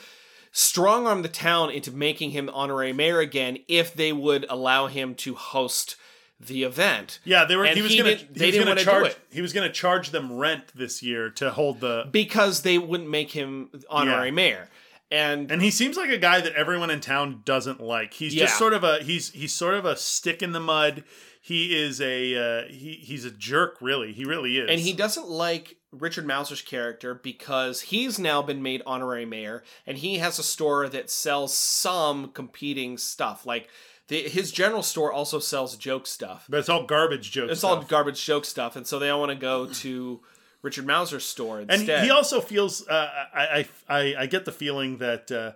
Speaker 2: strong arm the town into making him honorary mayor again if they would allow him to host the event.
Speaker 1: Yeah, they were.
Speaker 2: And
Speaker 1: he was
Speaker 2: he
Speaker 1: gonna.
Speaker 2: didn't- they
Speaker 1: was
Speaker 2: didn't wanna do
Speaker 1: charge.
Speaker 2: it.
Speaker 1: He was gonna charge them rent this year to hold the.
Speaker 2: Because they wouldn't make him honorary
Speaker 1: Yeah.
Speaker 2: mayor. And,
Speaker 1: And he seems like a guy that everyone in town doesn't like. He's
Speaker 2: Yeah.
Speaker 1: just sort of a. He's he's sort of a stick in the mud. He is a. Uh, he he's a jerk. Really, he really is.
Speaker 2: And he doesn't like Richard Masur's character because he's now been made honorary mayor and he has a store that sells some competing stuff. Like the, his general store also sells joke stuff.
Speaker 1: But it's all garbage jokes.
Speaker 2: It's all garbage joke stuff, and so they all want to go to Richard Masur's store
Speaker 1: and
Speaker 2: instead.
Speaker 1: he, he also feels. Uh, I, I I I get the feeling that uh,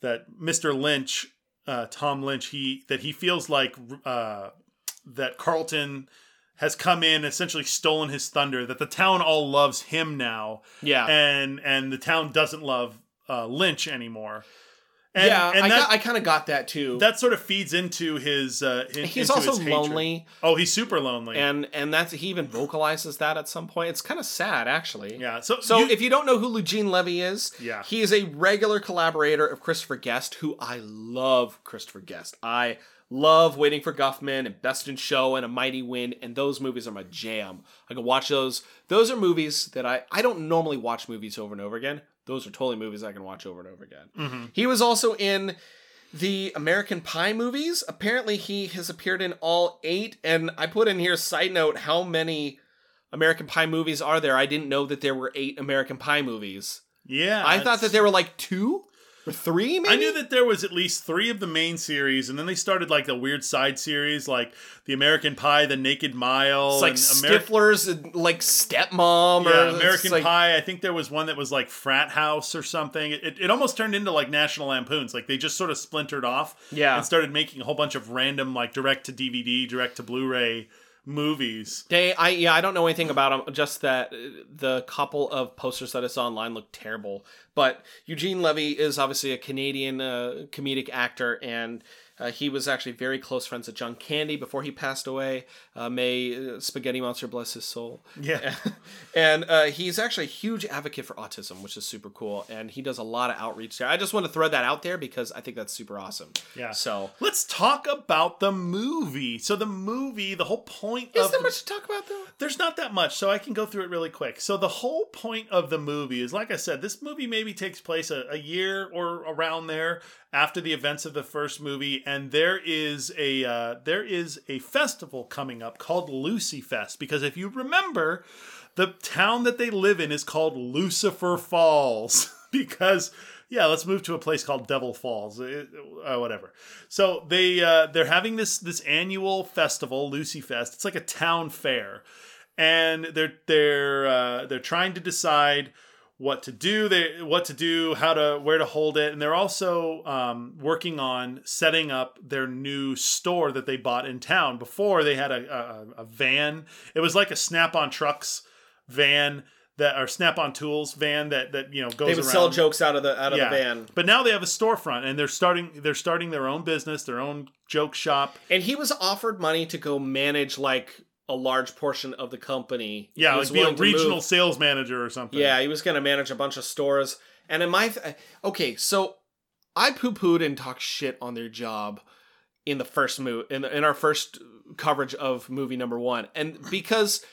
Speaker 1: that Mr. Lynch, uh, Tom Lynch, he that he feels like uh, that Carlton has come in essentially stolen his thunder. That the town all loves him now.
Speaker 2: Yeah.
Speaker 1: and and the town doesn't love uh, Lynch anymore. And,
Speaker 2: yeah,
Speaker 1: and
Speaker 2: I,
Speaker 1: that
Speaker 2: I kind of got that too.
Speaker 1: that sort of feeds into his. Uh, in-
Speaker 2: He's also lonely,
Speaker 1: Oh, he's super lonely.
Speaker 2: and and that's he even vocalizes that at some point. It's kind of sad, actually.
Speaker 1: yeah. So
Speaker 2: So
Speaker 1: you-
Speaker 2: if you don't know who Eugene Levy is,
Speaker 1: Yeah.
Speaker 2: he is a regular collaborator of Christopher Guest, who I love. Christopher Guest, I love Waiting for Guffman and Best in Show and A Mighty Wind, and those movies are my jam. I can watch those. Those are movies that I I don't normally watch movies over and over again. Those are totally movies I can watch over and over again.
Speaker 1: Mm-hmm.
Speaker 2: He was also in the American Pie movies. Apparently, he has appeared in all eight. And I put in here, side note, how many American Pie movies are there? I didn't know that there were eight American Pie movies.
Speaker 1: yeah,
Speaker 2: I thought that there were like two three, maybe?
Speaker 1: I knew that there was at least three of the main series, and then they started like the weird side series, like the American Pie, the Naked Mile,
Speaker 2: It's like
Speaker 1: and Ameri-
Speaker 2: Stifler's like Stepmom
Speaker 1: yeah,
Speaker 2: it's
Speaker 1: American
Speaker 2: like-
Speaker 1: Pie. I think there was one that was like Frat House or something. It, it almost turned into like National Lampoons. Like they just sort of splintered off,
Speaker 2: Yeah.
Speaker 1: and started making a whole bunch of random like direct to DVD, direct to Blu-ray movies.
Speaker 2: They, I yeah, I don't know anything about them. Just that uh, the couple of posters that I saw online look terrible. But Eugene Levy is obviously a Canadian uh, comedic actor, and uh, he was actually very close friends with John Candy before he passed away. Uh, may uh, Spaghetti Monster bless his soul.
Speaker 1: Yeah.
Speaker 2: and uh, he's actually a huge advocate for autism, which is super cool. And he does a lot of outreach there. I just want to throw that out there because I think that's super awesome.
Speaker 1: Yeah.
Speaker 2: So,
Speaker 1: Let's talk about the movie. So the movie, the whole point
Speaker 2: is
Speaker 1: of
Speaker 2: there much to talk about though?
Speaker 1: There's not that much, so I can go through it really quick. So the whole point of the movie is, like I said, this movie maybe takes place a, a year or around there after the events of the first movie, and there is a uh, there is a festival coming up called Lucy Fest because if you remember, the town that they live in is called Lucifer Falls because yeah, let's move to a place called Devil Falls, uh, uh, whatever. So they uh, they're having this this annual festival, Lucy Fest. It's like a town fair, and they're they're uh, they're trying to decide what to do they what to do how to where to hold it. And they're also um, working on setting up their new store that they bought in town. Before they had a, a, a van. It was like a snap-on trucks van that or snap-on tools van that that you know goes around.
Speaker 2: They would
Speaker 1: around.
Speaker 2: sell jokes out of the out of the van.
Speaker 1: but now they have a storefront and they're starting they're starting their own business their own joke shop.
Speaker 2: And he was offered money to go manage like a large portion of the company.
Speaker 1: yeah like be a regional
Speaker 2: move-
Speaker 1: sales manager or something
Speaker 2: Yeah, he was going to manage a bunch of stores. And in my th- okay, so I poo pooed and talked shit on their job in the first move in, in our first coverage of movie number one, and because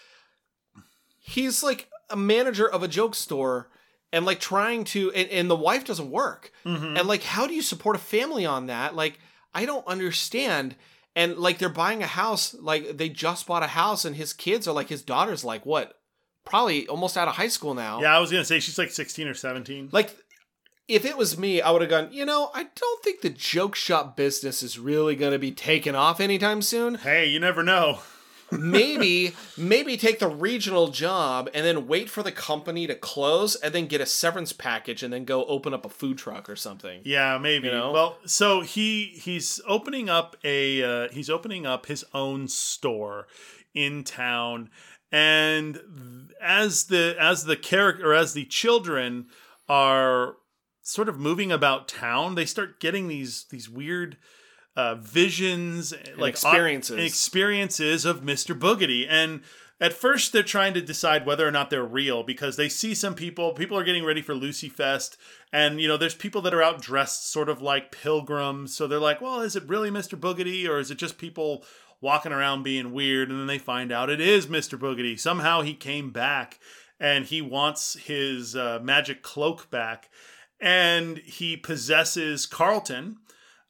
Speaker 2: he's like a manager of a joke store and like trying to and, and the wife doesn't work
Speaker 1: Mhm.
Speaker 2: and like how do you support a family on that like i don't understand and like they're buying a house like they just bought a house and his kids are like his daughter's like what probably almost out of high school now.
Speaker 1: Yeah i was gonna say she's like 16 or 17
Speaker 2: like if it was me i would have gone you know i don't think the joke shop business is really going to be taken off anytime soon.
Speaker 1: Hey you never know
Speaker 2: maybe maybe take the regional job and then wait for the company to close and then get a severance package and then go open up a food truck or something
Speaker 1: Yeah, maybe.
Speaker 2: You know?
Speaker 1: Well, so he he's opening up a uh, he's opening up his own store in town, and as the as the character as the children are sort of moving about town, they start getting these these weird uh, visions, like
Speaker 2: experiences.
Speaker 1: experiences of Mr. Boogedy, and at first they're trying to decide whether or not they're real because they see some people people are getting ready for lucy fest and you know there's people that are out dressed sort of like pilgrims so they're like well is it really mr boogedy or is it just people walking around being weird and then they find out it is mr boogedy somehow he came back and he wants his uh, magic cloak back and he possesses carlton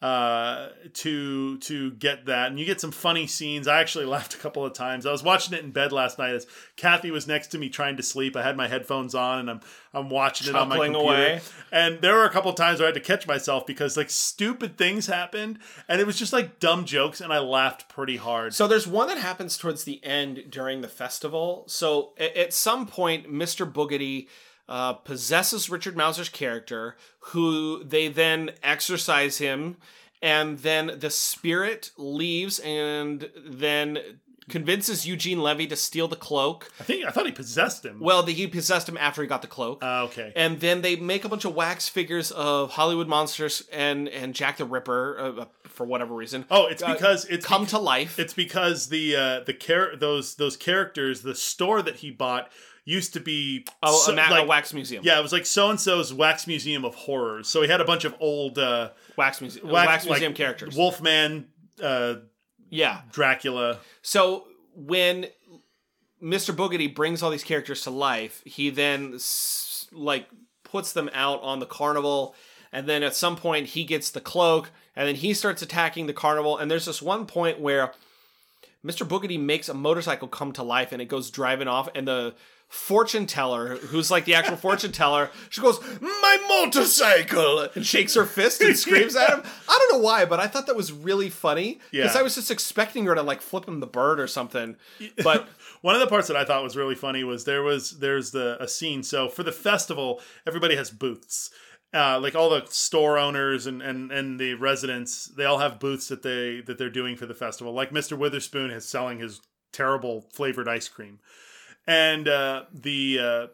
Speaker 1: uh, to to get that, and you get some funny scenes. I actually laughed a couple of times. I was watching it in bed last night as Kathy was next to me trying to sleep. I had my headphones on, and I'm I'm watching it on my computer.
Speaker 2: away.
Speaker 1: And there were a couple of times where I had to catch myself because like stupid things happened, and it was just like dumb jokes, and I laughed pretty hard.
Speaker 2: So there's one that happens towards the end during the festival. So at some point, Mr. Boogedy uh, possesses Richard Masur's character, who they then exorcise him, and then the spirit leaves and then convinces Eugene Levy to steal the cloak.
Speaker 1: I think I thought he possessed him.
Speaker 2: Well, the, he possessed him after he got the cloak.
Speaker 1: uh, okay.
Speaker 2: and then they make a bunch of wax figures of Hollywood monsters and and Jack the Ripper uh, uh, for whatever reason.
Speaker 1: Oh, it's
Speaker 2: uh,
Speaker 1: because it's
Speaker 2: come
Speaker 1: bec-
Speaker 2: to life.
Speaker 1: It's because the uh, the char- those those characters, the store that he bought used to be
Speaker 2: Oh,
Speaker 1: so-
Speaker 2: a,
Speaker 1: like-
Speaker 2: wax museum.
Speaker 1: Yeah, it was like so and so's wax museum of horrors. So he had a bunch of old uh,
Speaker 2: wax museum.
Speaker 1: wax,
Speaker 2: Wax,
Speaker 1: like,
Speaker 2: museum characters.
Speaker 1: Wolfman, uh,
Speaker 2: yeah.
Speaker 1: Dracula.
Speaker 2: So when Mr. Boogedy brings all these characters to life, he then like puts them out on the carnival, and then at some point he gets the cloak, and then he starts attacking the carnival. And there's this one point where Mr. Boogedy makes a motorcycle come to life, and it goes driving off, and the fortune teller, who's like the actual fortune teller, she goes, "My motorcycle!" and shakes her fist and screams at him. I don't know why, but I thought that was really funny because
Speaker 1: Yeah.
Speaker 2: I was just expecting her to like flip him the bird or something. But
Speaker 1: One of the parts that I thought was really funny was there was there's the a scene. So for the festival, everybody has booths. Uh, like all the store owners and, and, and the residents, they all have booths that they that they're doing for the festival. Like Mr. Witherspoon is selling his terrible flavored ice cream, and uh, the uh,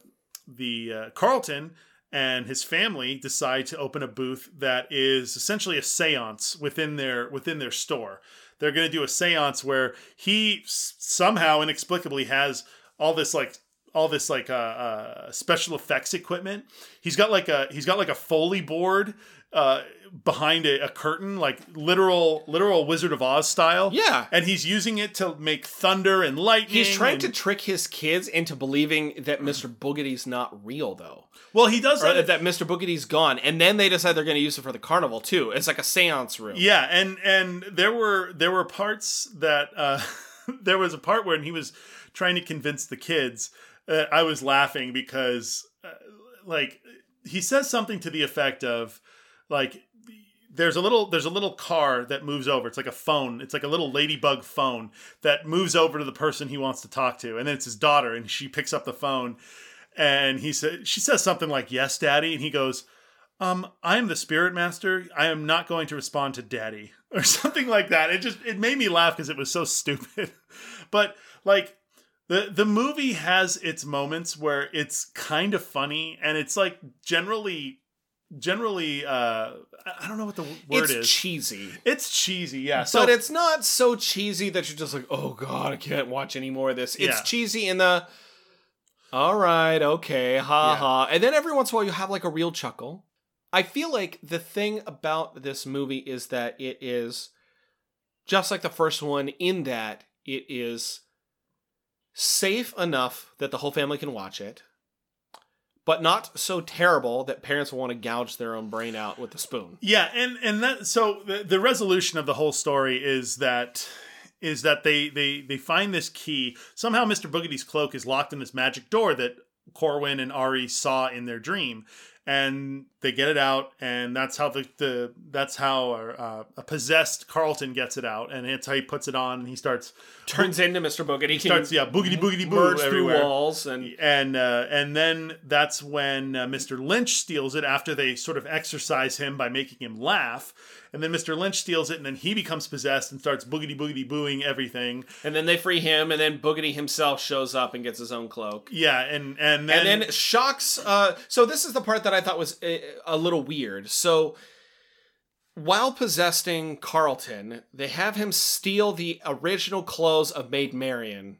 Speaker 1: the uh, Carlton and his family decide to open a booth that is essentially a séance within their within their store. They're going to do a séance where he s- somehow inexplicably has all this like all this like uh, uh, special effects equipment. He's got like a he's got like a foley board uh, behind a, a curtain, like literal literal Wizard of Oz style.
Speaker 2: Yeah.
Speaker 1: and he's using it to make thunder and lightning.
Speaker 2: he's trying
Speaker 1: and-
Speaker 2: to trick his kids into believing that Mr. Boogedy's not real, though.
Speaker 1: Well, he does that.
Speaker 2: that Mr. Boogedy's gone. And then they decide they're going to use it for the carnival, too. It's like a seance room.
Speaker 1: Yeah, and and there were there were parts that uh, there was a part where he was trying to convince the kids. Uh, I was laughing because uh, like he says something to the effect of like there's a little there's a little car that moves over. It's like a phone. It's like a little ladybug phone that moves over to the person he wants to talk to, and then it's his daughter, and she picks up the phone, and he said she says something like "Yes, Daddy," and he goes. Um, I am the spirit master. I am not going to respond to daddy or something like that. It just it made me laugh because it was so stupid. but like the the movie has its moments where it's kind of funny and it's like generally generally uh I don't know what the word
Speaker 2: it's
Speaker 1: is.
Speaker 2: cheesy.
Speaker 1: it's cheesy, yeah. So
Speaker 2: but it's not so cheesy that you're just like, oh god, I can't watch any more of this. It's
Speaker 1: Yeah.
Speaker 2: cheesy in the, all right, okay, ha
Speaker 1: Yeah.
Speaker 2: ha, and then every once in a while you have like a real chuckle. I feel like the thing about this movie is that it is just like the first one in that it is safe enough that the whole family can watch it, but not so terrible that parents will want to gouge their own brain out with a spoon.
Speaker 1: Yeah, and and that so the, the resolution of the whole story is that is that they they they find this key. Somehow Mr. Boogedy's cloak is locked in this magic door that Corwin and Ari saw in their dream. And they get it out, and that's how the, the that's how uh, a possessed Carlton gets it out, and it's how he puts it on, and he starts
Speaker 2: Turns into Mr. Boogedy. He
Speaker 1: starts yeah boogity boogity boo
Speaker 2: merge
Speaker 1: everywhere
Speaker 2: through walls and
Speaker 1: and uh, and then that's when uh, Mr. Lynch steals it after they sort of exercise him by making him laugh, and then Mr. Lynch steals it, and then he becomes possessed and starts boogity boogity booing everything.
Speaker 2: and then they free him, and then Boogedy himself shows up and gets his own cloak.
Speaker 1: Yeah, and and then,
Speaker 2: and then shocks. Uh, so this is the part that I thought was a, little weird. So while possessing Carlton, they have him steal the original clothes of Maid Marian,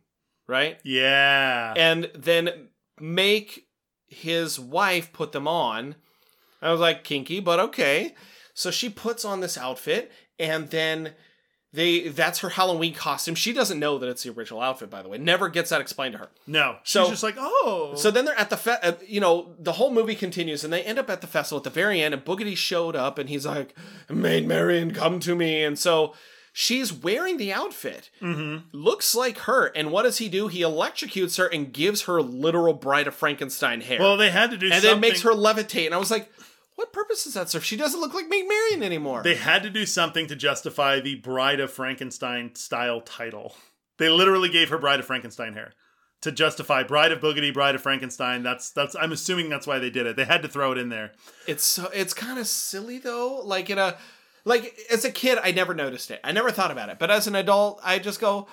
Speaker 2: right?
Speaker 1: yeah,
Speaker 2: And then make his wife put them on. I was like, kinky, but okay. So she puts on this outfit, and then they that's her Halloween costume. She doesn't know that it's the original outfit, by the way. Never gets that explained to her.
Speaker 1: No,
Speaker 2: so, she's
Speaker 1: just like, oh.
Speaker 2: So then they're at the fe- uh, you know the whole movie continues and they end up at the festival at the very end and Boogedy showed up and he's like Maid Marian come to me and so she's wearing the outfit
Speaker 1: Mhm.
Speaker 2: looks like her and what does he do he electrocutes her and gives her literal Bride of Frankenstein hair
Speaker 1: well, they had to do something.
Speaker 2: and
Speaker 1: something.
Speaker 2: then makes her levitate and I was like what purpose does that serve she doesn't look like Maid Marian anymore
Speaker 1: They had to do something to justify the Bride of Frankenstein style title. They literally gave her Bride of Frankenstein hair to justify Bride of Boogedy, Bride of Frankenstein. That's that's. I'm assuming that's why they did it. They had to throw it in there.
Speaker 2: It's so it's kind of silly though. Like in a like as a kid, I never noticed it. I never thought about it. But as an adult, I just go,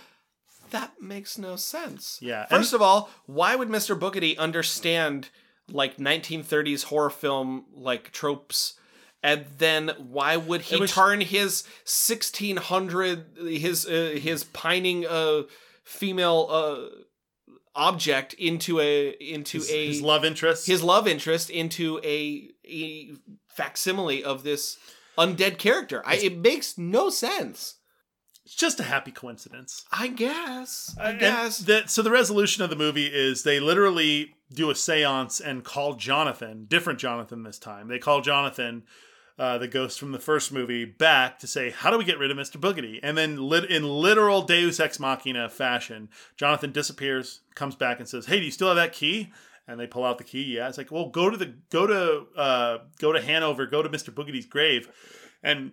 Speaker 2: that makes no sense.
Speaker 1: Yeah, and-
Speaker 2: First of all, why would Mr. Boogedy understand like 1930s horror film like tropes? And then why would he
Speaker 1: was-
Speaker 2: turn his 1600 his uh, his pining uh female uh object into a into
Speaker 1: His,
Speaker 2: a
Speaker 1: his love interest.
Speaker 2: his love interest into a, a facsimile of this undead character. I, it makes no sense.
Speaker 1: It's just a happy coincidence.
Speaker 2: I guess. I
Speaker 1: And
Speaker 2: guess.
Speaker 1: that so the resolution of the movie is they literally do a séance and call Jonathan, different Jonathan this time. They call Jonathan, uh, the ghost from the first movie, back to say, "How do we get rid of Mister Boogedy?" And then, lit- in literal Deus ex machina fashion, Jonathan disappears, comes back, and says, "Hey, do you still have that key?" And they pull out the key. Yeah, it's like, well, go to the go to uh, go to Hanover, go to Mister Boogedy's grave, and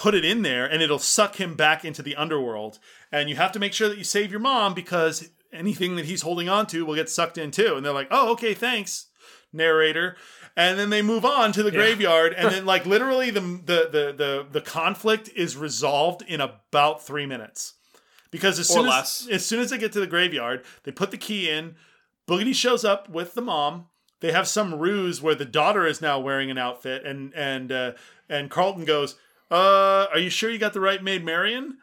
Speaker 1: put it in there and it'll suck him back into the underworld. And you have to make sure that you save your mom because anything that he's holding on to will get sucked in too. And they're like, oh, okay, thanks, narrator. And then they move on to the graveyard, and then like literally the, the the the the conflict is resolved in about three minutes. Because as soon as as soon as they get to the graveyard, they put the key in. Boogedy shows up with the mom. They have some ruse where the daughter is now wearing an outfit, and and uh, and Carlton goes, "Uh, are you sure you got the right Maid Marian?"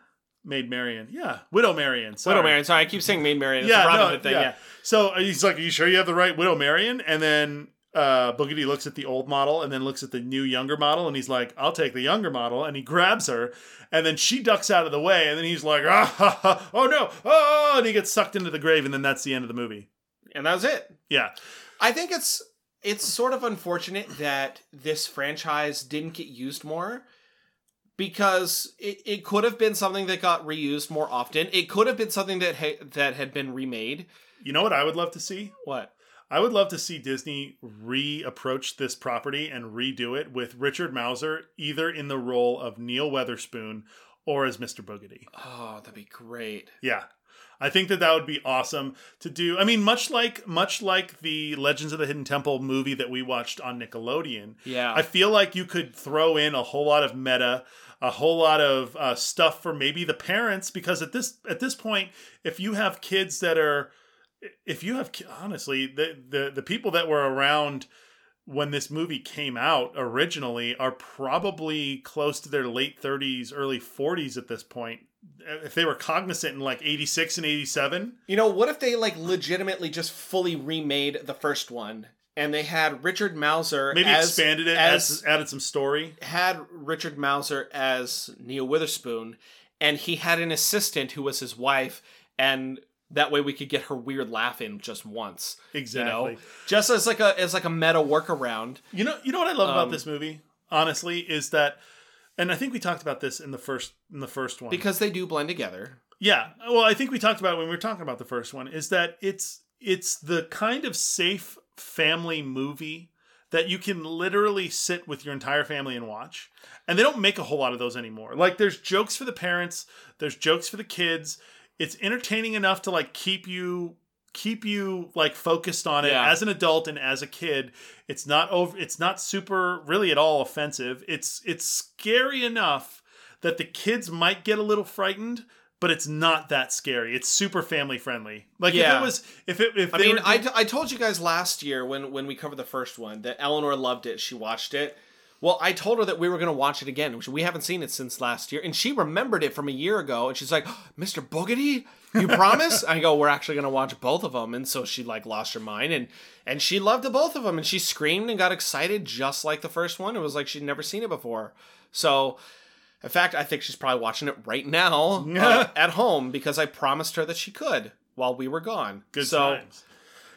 Speaker 1: Maid Marian, yeah, Widow Marian. Sorry.
Speaker 2: Widow Marion. Sorry, I keep saying Maid Marian. It's
Speaker 1: Yeah,
Speaker 2: Robin
Speaker 1: no,
Speaker 2: thing.
Speaker 1: yeah.
Speaker 2: Yeah.
Speaker 1: So he's like, "Are you sure you have the right Widow Marian?" And then uh, Boogedy looks at the old model and then looks at the new younger model, and he's like, "I'll take the younger model." And he grabs her, and then she ducks out of the way, and then he's like, "Ah, ha, ha, oh no, oh!" And he gets sucked into the grave, and then that's the end of the movie.
Speaker 2: And that was it.
Speaker 1: Yeah,
Speaker 2: I think it's it's sort of unfortunate that this franchise didn't get used more because it, it could have been something that got reused more often. It could have been something that ha- that had been remade.
Speaker 1: you know what I would love to see?
Speaker 2: What?
Speaker 1: I would love to see Disney reapproach this property and redo it with Richard Masur either in the role of Neil Witherspoon or as Mr. Boogedy.
Speaker 2: Oh, that'd be great.
Speaker 1: Yeah. I think that that would be awesome to do. I mean, much like much like the Legends of the Hidden Temple movie that we watched on Nickelodeon,
Speaker 2: Yeah.
Speaker 1: I feel like you could throw in a whole lot of meta, a whole lot of uh, stuff for maybe the parents because at this at this point, if you have kids that are, if you have honestly the the the people that were around when this movie came out originally are probably close to their late 30s, early 40s at this point. If they were cognizant in like 86 and 87,
Speaker 2: You know, what if they like legitimately just fully remade the first one and they had Richard Masur
Speaker 1: maybe
Speaker 2: as,
Speaker 1: expanded it,
Speaker 2: as
Speaker 1: added, some story.
Speaker 2: had Richard Masur as Neil Witherspoon and he had an assistant who was his wife and that way we could get her weird laugh in just once.
Speaker 1: Exactly.
Speaker 2: You know? Just as like a as like a meta workaround.
Speaker 1: You know, you know what I love
Speaker 2: Um,
Speaker 1: about this movie, honestly, is that, and I think we talked about this in the first in the first one.
Speaker 2: Because they do blend together.
Speaker 1: yeah, well, I think we talked about it when we were talking about the first one. Is that it's it's the kind of safe family movie that you can literally sit with your entire family and watch. And they don't make a whole lot of those anymore. Like there's jokes for the parents, there's jokes for the kids. It's entertaining enough to like keep you keep you like focused on it
Speaker 2: Yeah.
Speaker 1: as an adult and as a kid. It's not over it's not super really at all offensive. It's it's scary enough that the kids might get a little frightened, but it's not that scary. It's super family friendly. Like if it was if it if
Speaker 2: I mean,
Speaker 1: were-
Speaker 2: I, I told you guys last year when when we covered the first one that Eleanor loved it. She watched it. Well, I told her that we were going to watch it again. which We haven't seen it since last year, and she remembered it from a year ago. And she's like, "Mr. Boogedy, you promise?" I go, "We're actually going to watch both of them." And so she like lost her mind, and and she loved the both of them, and she screamed and got excited just like the first one. It was like she'd never seen it before. So In fact, I think she's probably watching it right now uh, at home because I promised her that she could while we were gone.
Speaker 1: Good
Speaker 2: so,
Speaker 1: times.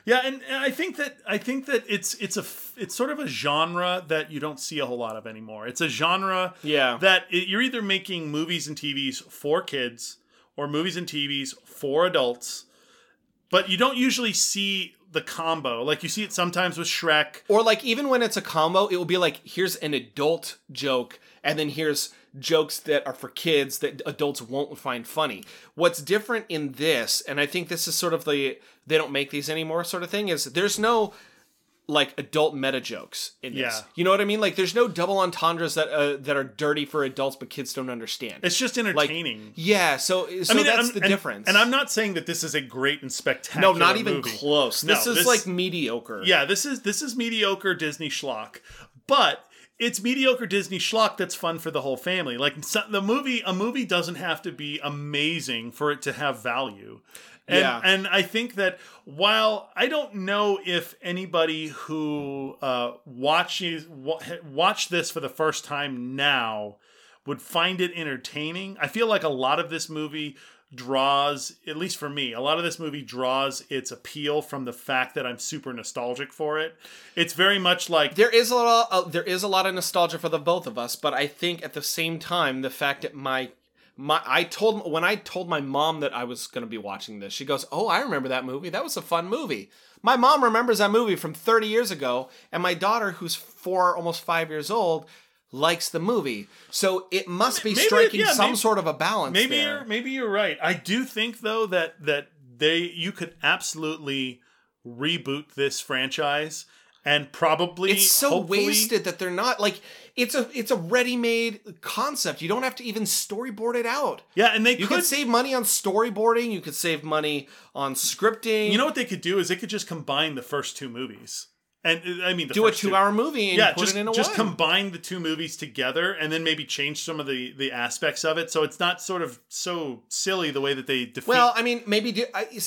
Speaker 1: Yeah, and, and I think that I think that it's it's a it's sort of a genre that you don't see a whole lot of anymore. It's a genre
Speaker 2: Yeah.
Speaker 1: that it, you're either making movies and TVs for kids or movies and TVs for adults, but you don't usually see the combo. Like you see it sometimes with Shrek.
Speaker 2: Or like even when it's a combo, it will be like here's an adult joke, and then here's jokes that are for kids that adults won't find funny. What's different in this, and I think this is sort of the they don't make these anymore sort of thing, is there's no like adult meta jokes in this.
Speaker 1: Yeah.
Speaker 2: You know what I mean? Like there's no double entendres that uh, that are dirty for adults but kids don't understand.
Speaker 1: It's just entertaining.
Speaker 2: yeah, so so that's
Speaker 1: I'm-
Speaker 2: the
Speaker 1: and-
Speaker 2: difference.
Speaker 1: And I'm not saying that this is a great and spectacular no,
Speaker 2: not even
Speaker 1: movie.
Speaker 2: close.
Speaker 1: No,
Speaker 2: This is
Speaker 1: this-
Speaker 2: like mediocre.
Speaker 1: Yeah, this is this is mediocre Disney schlock, but it's mediocre Disney schlock that's fun for the whole family. Like so- the movie, a movie doesn't have to be amazing for it to have value. And,
Speaker 2: Yeah.
Speaker 1: and I think that while I don't know if anybody who uh, watches watch this for the first time now would find it entertaining, I feel like a lot of this movie draws, at least for me, a lot of this movie draws its appeal from the fact that I'm super nostalgic for it. It's very much like
Speaker 2: There is a lot. Uh, there is a lot of nostalgia for the both of us, but I think at the same time, the fact that my my I told when I told my mom that I was going to be watching this, she goes, "Oh, I remember that movie. That was a fun movie." My mom remembers that movie from 30 years ago, and my daughter, who's four, almost five years old, likes the movie. So it must be
Speaker 1: Maybe-
Speaker 2: striking
Speaker 1: yeah,
Speaker 2: some
Speaker 1: maybe-
Speaker 2: sort of a balance.
Speaker 1: maybe
Speaker 2: there.
Speaker 1: you're maybe you're right. I do think though that that they you could absolutely reboot this franchise and probably
Speaker 2: it's so wasted that they're not like it's a it's a ready-made concept. You don't have to even storyboard it out.
Speaker 1: Yeah, and they
Speaker 2: You
Speaker 1: could
Speaker 2: could save money on storyboarding. You could save money on scripting.
Speaker 1: You know what they could do is they could just combine the first two movies, and uh, I mean the
Speaker 2: do a
Speaker 1: first two-
Speaker 2: two-hour movie and
Speaker 1: Yeah,
Speaker 2: put
Speaker 1: just
Speaker 2: it in a
Speaker 1: just
Speaker 2: one.
Speaker 1: combine the two movies together, and then maybe change some of the the aspects of it, so it's not sort of so silly the way that they defeat.
Speaker 2: well, I mean, maybe do,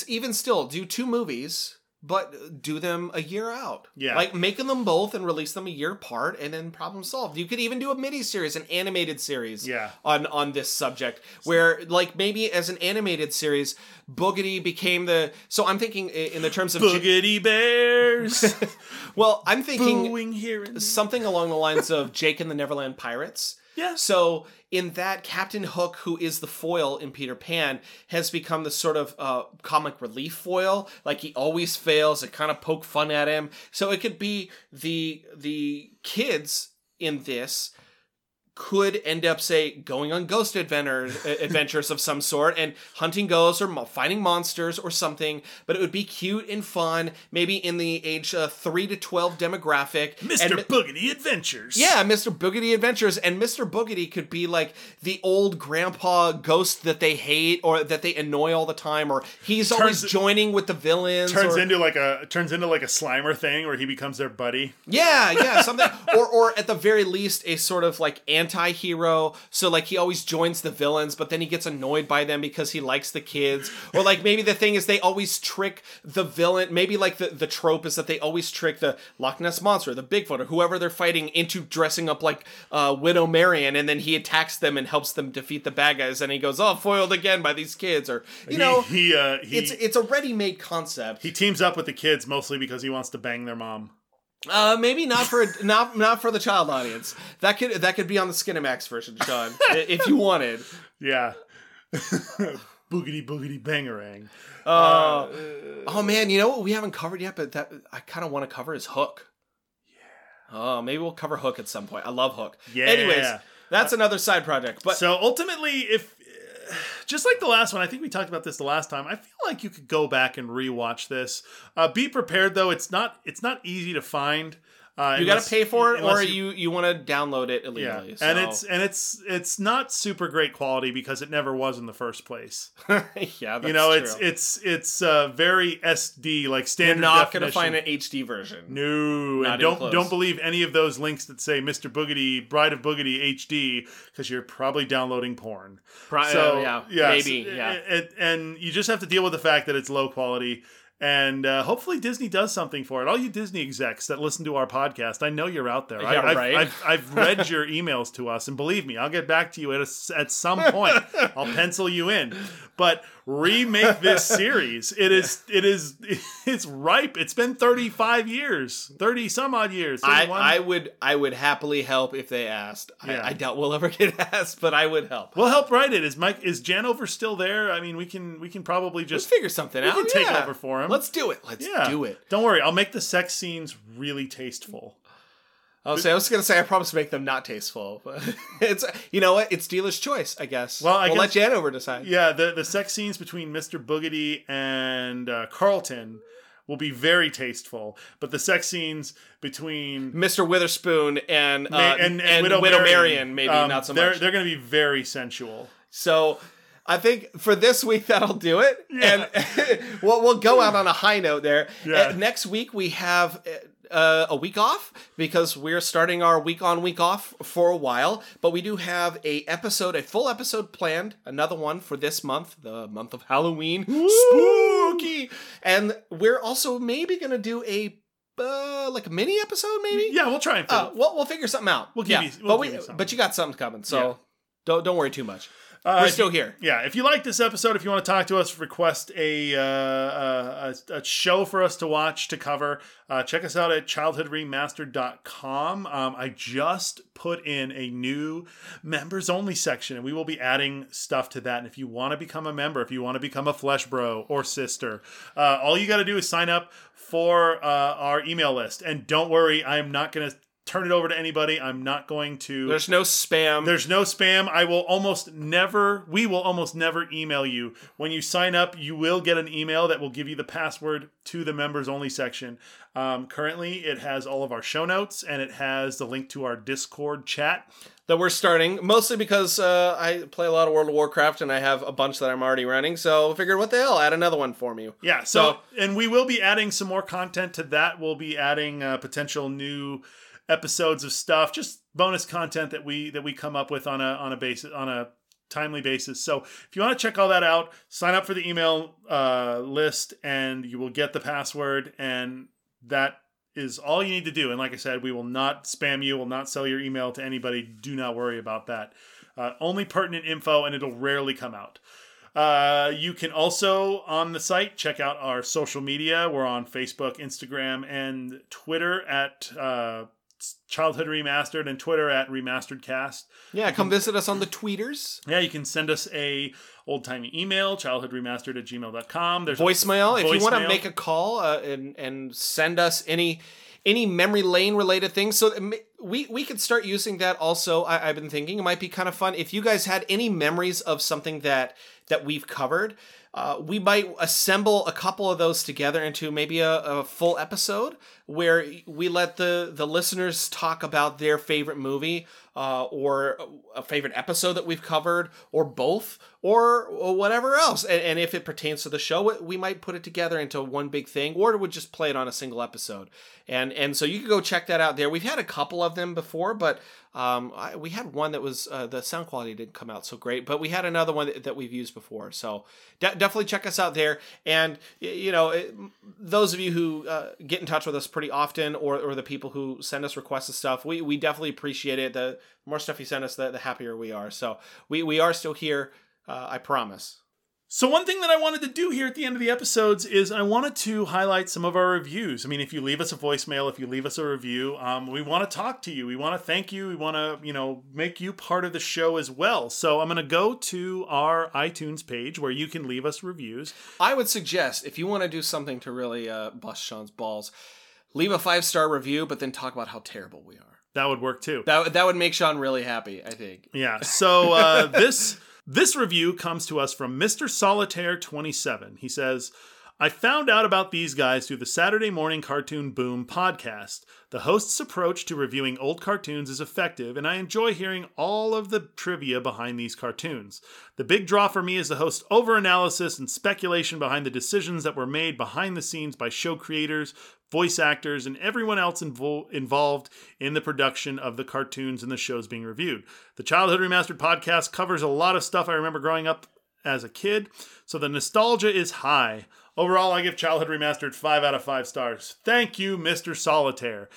Speaker 2: even still do two movies, but do them a year out.
Speaker 1: Yeah.
Speaker 2: like making them both and release them a year apart, and then problem solved. You could even do a mini series, an animated series.
Speaker 1: Yeah.
Speaker 2: on on this subject where like maybe as an animated series boogity became the so i'm thinking in the terms of
Speaker 1: boogity bears
Speaker 2: well i'm thinking something along the lines of jake and the neverland pirates
Speaker 1: Yeah.
Speaker 2: so in that captain hook who is the foil in peter pan has become the sort of uh, comic relief foil. Like he always fails. It kind of poke fun at him. So it could be the the kids in this could end up say going on ghost adventures adventures of some sort and hunting ghosts or finding monsters or something but it would be cute and fun maybe in the age uh, 3 to 12 demographic
Speaker 1: Mr.
Speaker 2: and,
Speaker 1: Boogedy Adventures.
Speaker 2: yeah, Mr. Boogedy Adventures, and Mr. Boogedy could be like the old grandpa ghost that they hate or that they annoy all the time, or he's always joining with the villains.
Speaker 1: turns
Speaker 2: or-
Speaker 1: into like a turns into like a Slimer thing where he becomes their buddy.
Speaker 2: yeah, yeah, something, or or at the very least a sort of like anti-hero. So like he always joins the villains, but then he gets annoyed by them because he likes the kids, or like maybe the thing is they always trick the villain. Maybe like the the trope is that they always trick the Loch Ness monster, the Bigfoot, or whoever they're fighting into dressing up like uh, Widow Marion, and then he attacks them and helps them defeat the bad guys, and he goes, "Oh, foiled again by these kids," or you know.
Speaker 1: he he, uh, he,
Speaker 2: it's it's a ready-made concept.
Speaker 1: he teams up with the kids mostly because he wants to bang their mom.
Speaker 2: Uh, maybe not for not not for the child audience. That could that could be on the Skinemax version, Sean, if you wanted.
Speaker 1: Yeah. boogity boogity bangarang.
Speaker 2: Uh, oh man, you know what we haven't covered yet, but that I kind of want to cover is Hook. Yeah. Oh, maybe we'll cover Hook at some point. I love Hook.
Speaker 1: Yeah.
Speaker 2: Anyways, that's another side project. But
Speaker 1: so ultimately, if just like the last one, I think we talked about this the last time. I feel like you could go back and rewatch this. Uh, be prepared though; it's not it's not easy to find. Uh,
Speaker 2: you got to pay for it, or you you want to download it illegally.
Speaker 1: yeah,
Speaker 2: illegally.
Speaker 1: and it's and it's it's not super great quality because it never was in the first place.
Speaker 2: yeah, that's
Speaker 1: you know, it's
Speaker 2: true.
Speaker 1: it's it's uh, very SD like standard.
Speaker 2: You're not going to find an HD version.
Speaker 1: No,
Speaker 2: Not
Speaker 1: and don't
Speaker 2: close.
Speaker 1: don't believe any of those links that say Mr. Boogedy, Bride of Boogedy HD, because you're probably downloading porn.
Speaker 2: Pri-
Speaker 1: So
Speaker 2: uh, yeah, maybe, yeah.
Speaker 1: it- it- and you just have to deal with the fact that it's low quality. And uh, hopefully Disney does something for it. All you Disney execs that listen to our podcast, I know you're out there.
Speaker 2: Yeah,
Speaker 1: I, I've,
Speaker 2: right.
Speaker 1: I've, I've read your emails to us, and believe me, I'll get back to you at a at some point. I'll pencil you in. But remake this series. It is it is it's ripe. It's been 35 years, 30 some odd years.
Speaker 2: I,
Speaker 1: 31.
Speaker 2: I would I would happily help if they asked.
Speaker 1: Yeah.
Speaker 2: I, I doubt we'll ever get asked, but I would help.
Speaker 1: We'll help write it. Is Mike is Janover still there? I mean, we can we can probably just
Speaker 2: figure something
Speaker 1: we
Speaker 2: out.
Speaker 1: can take
Speaker 2: yeah.
Speaker 1: over for him.
Speaker 2: Let's do it. Let's
Speaker 1: yeah,
Speaker 2: do it.
Speaker 1: Don't worry, I'll make the sex scenes really tasteful.
Speaker 2: I'll say I was gonna say I promise to make them not tasteful, but it's you know what? It's dealer's choice, I guess.
Speaker 1: Well, I
Speaker 2: we'll
Speaker 1: guess-
Speaker 2: let Janover decide.
Speaker 1: Yeah, the the sex scenes between Mr. Boogedy and uh, Carlton will be very tasteful, but the sex scenes between
Speaker 2: Mr. Witherspoon and uh,
Speaker 1: Ma-
Speaker 2: and, Widow, Marion, maybe
Speaker 1: um,
Speaker 2: not so
Speaker 1: they're,
Speaker 2: much.
Speaker 1: They're going to be very sensual.
Speaker 2: So I think for this week that'll do it,
Speaker 1: Yeah.
Speaker 2: and we'll we'll go out on a high note there.
Speaker 1: Yeah.
Speaker 2: Uh, next week we have. Uh, a week off because we're starting our week on week off for a while. But we do have a episode a full episode planned another one for this month the month of halloween. Spooky! And we're also maybe gonna do a uh, like a mini episode maybe?
Speaker 1: Yeah, we'll try and
Speaker 2: uh, we'll, we'll figure something out.
Speaker 1: We'll give
Speaker 2: Yeah,
Speaker 1: you- we'll
Speaker 2: but
Speaker 1: give
Speaker 2: we
Speaker 1: you
Speaker 2: but you got something coming so
Speaker 1: Yeah.
Speaker 2: don't don't worry too much
Speaker 1: Uh,
Speaker 2: we're still here
Speaker 1: Yeah, if you like this episode, if you want to talk to us, request a uh, a, a show for us to watch to cover, uh, check us out at childhoodremastered.com. Um, I just put in a new members only section, and we will be adding stuff to that. And if you want to become a member, if you want to become a flesh bro or sister, uh, all you got to do is sign up for uh, our email list. And don't worry, I am not going to turn it over to anybody. I'm not going to.
Speaker 2: there's no spam
Speaker 1: There's no spam. I will almost never, we will almost never email you. When you sign up, you will get an email that will give you the password to the members only section. Um, currently, it has all of our show notes and it has the link to our Discord chat.
Speaker 2: that we're starting mostly because uh, I play a lot of World of Warcraft and I have a bunch that I'm already running. So I figured, what the hell, add another one for me.
Speaker 1: Yeah, so, and we will be adding some more content to that. We'll be adding uh, potential new episodes of stuff, just bonus content that we that we come up with on a on a basis on a timely basis. So if you want to check all that out, sign up for the email uh, list, and you will get the password, and that is all you need to do. And like I said, we will not spam you, will not sell your email to anybody. Do not worry about that. Uh, only pertinent info, and it'll rarely come out. Uh, you can also on the site check out our social media. We're on Facebook, Instagram, and Twitter at uh, Childhood Remastered, and Twitter at Remastered Cast.
Speaker 2: Yeah, come visit us on the tweeters.
Speaker 1: Yeah, you can send us a old timey email, childhoodremastered at gmail.com. There's a
Speaker 2: Voicemail. If you want to make a call uh, and and send us any any memory lane related things, so we we could start using that. Also, I, I've been thinking it might be kind of fun if you guys had any memories of something that that we've covered. Uh, we might assemble a couple of those together into maybe a, a full episode where we let the the listeners talk about their favorite movie uh, or a favorite episode that we've covered or both or, whatever else. And, and if it pertains to the show we might put it together into one big thing or we would just play it on a single episode. And and so you can go check that out there. We've had a couple of them before but um, I, we had one that was uh, the sound quality didn't come out so great but we had another one that, that we've used before. So de- definitely check us out there. And you know it, those of you who uh, get in touch with us pretty often or, or the people who send us requests of stuff we, we definitely appreciate it. The more stuff you send us the, the happier we are. So we, we are still here uh, i promise
Speaker 1: So one thing that I wanted to do here at the end of the episodes is I wanted to highlight some of our reviews. I mean, if you leave us a voicemail, if you leave us a review, um, we want to talk to you. We want to thank you. We want to, you know, make you part of the show as well. So I'm going to go to our iTunes page where you can leave us reviews.
Speaker 2: i would suggest if you want to do something to really uh, bust sean's balls leave a five star review but then talk about how terrible we are
Speaker 1: That would work too.
Speaker 2: that, that would make sean really happy i think
Speaker 1: Yeah. So uh, this this review comes to us from Mr. Solitaire 27. He says, I found out about these guys through the Saturday Morning Cartoon Boom podcast. The host's approach to reviewing old cartoons is effective, and I enjoy hearing all of the trivia behind these cartoons. The big draw for me is the host's overanalysis and speculation behind the decisions that were made behind the scenes by show creators, voice actors, and everyone else invo- involved in the production of the cartoons and the shows being reviewed. The Childhood Remastered podcast covers a lot of stuff I remember growing up as a kid, so the nostalgia is high. Overall, I give Childhood Remastered 5 out of 5 stars. Thank you, Mr. Solitaire.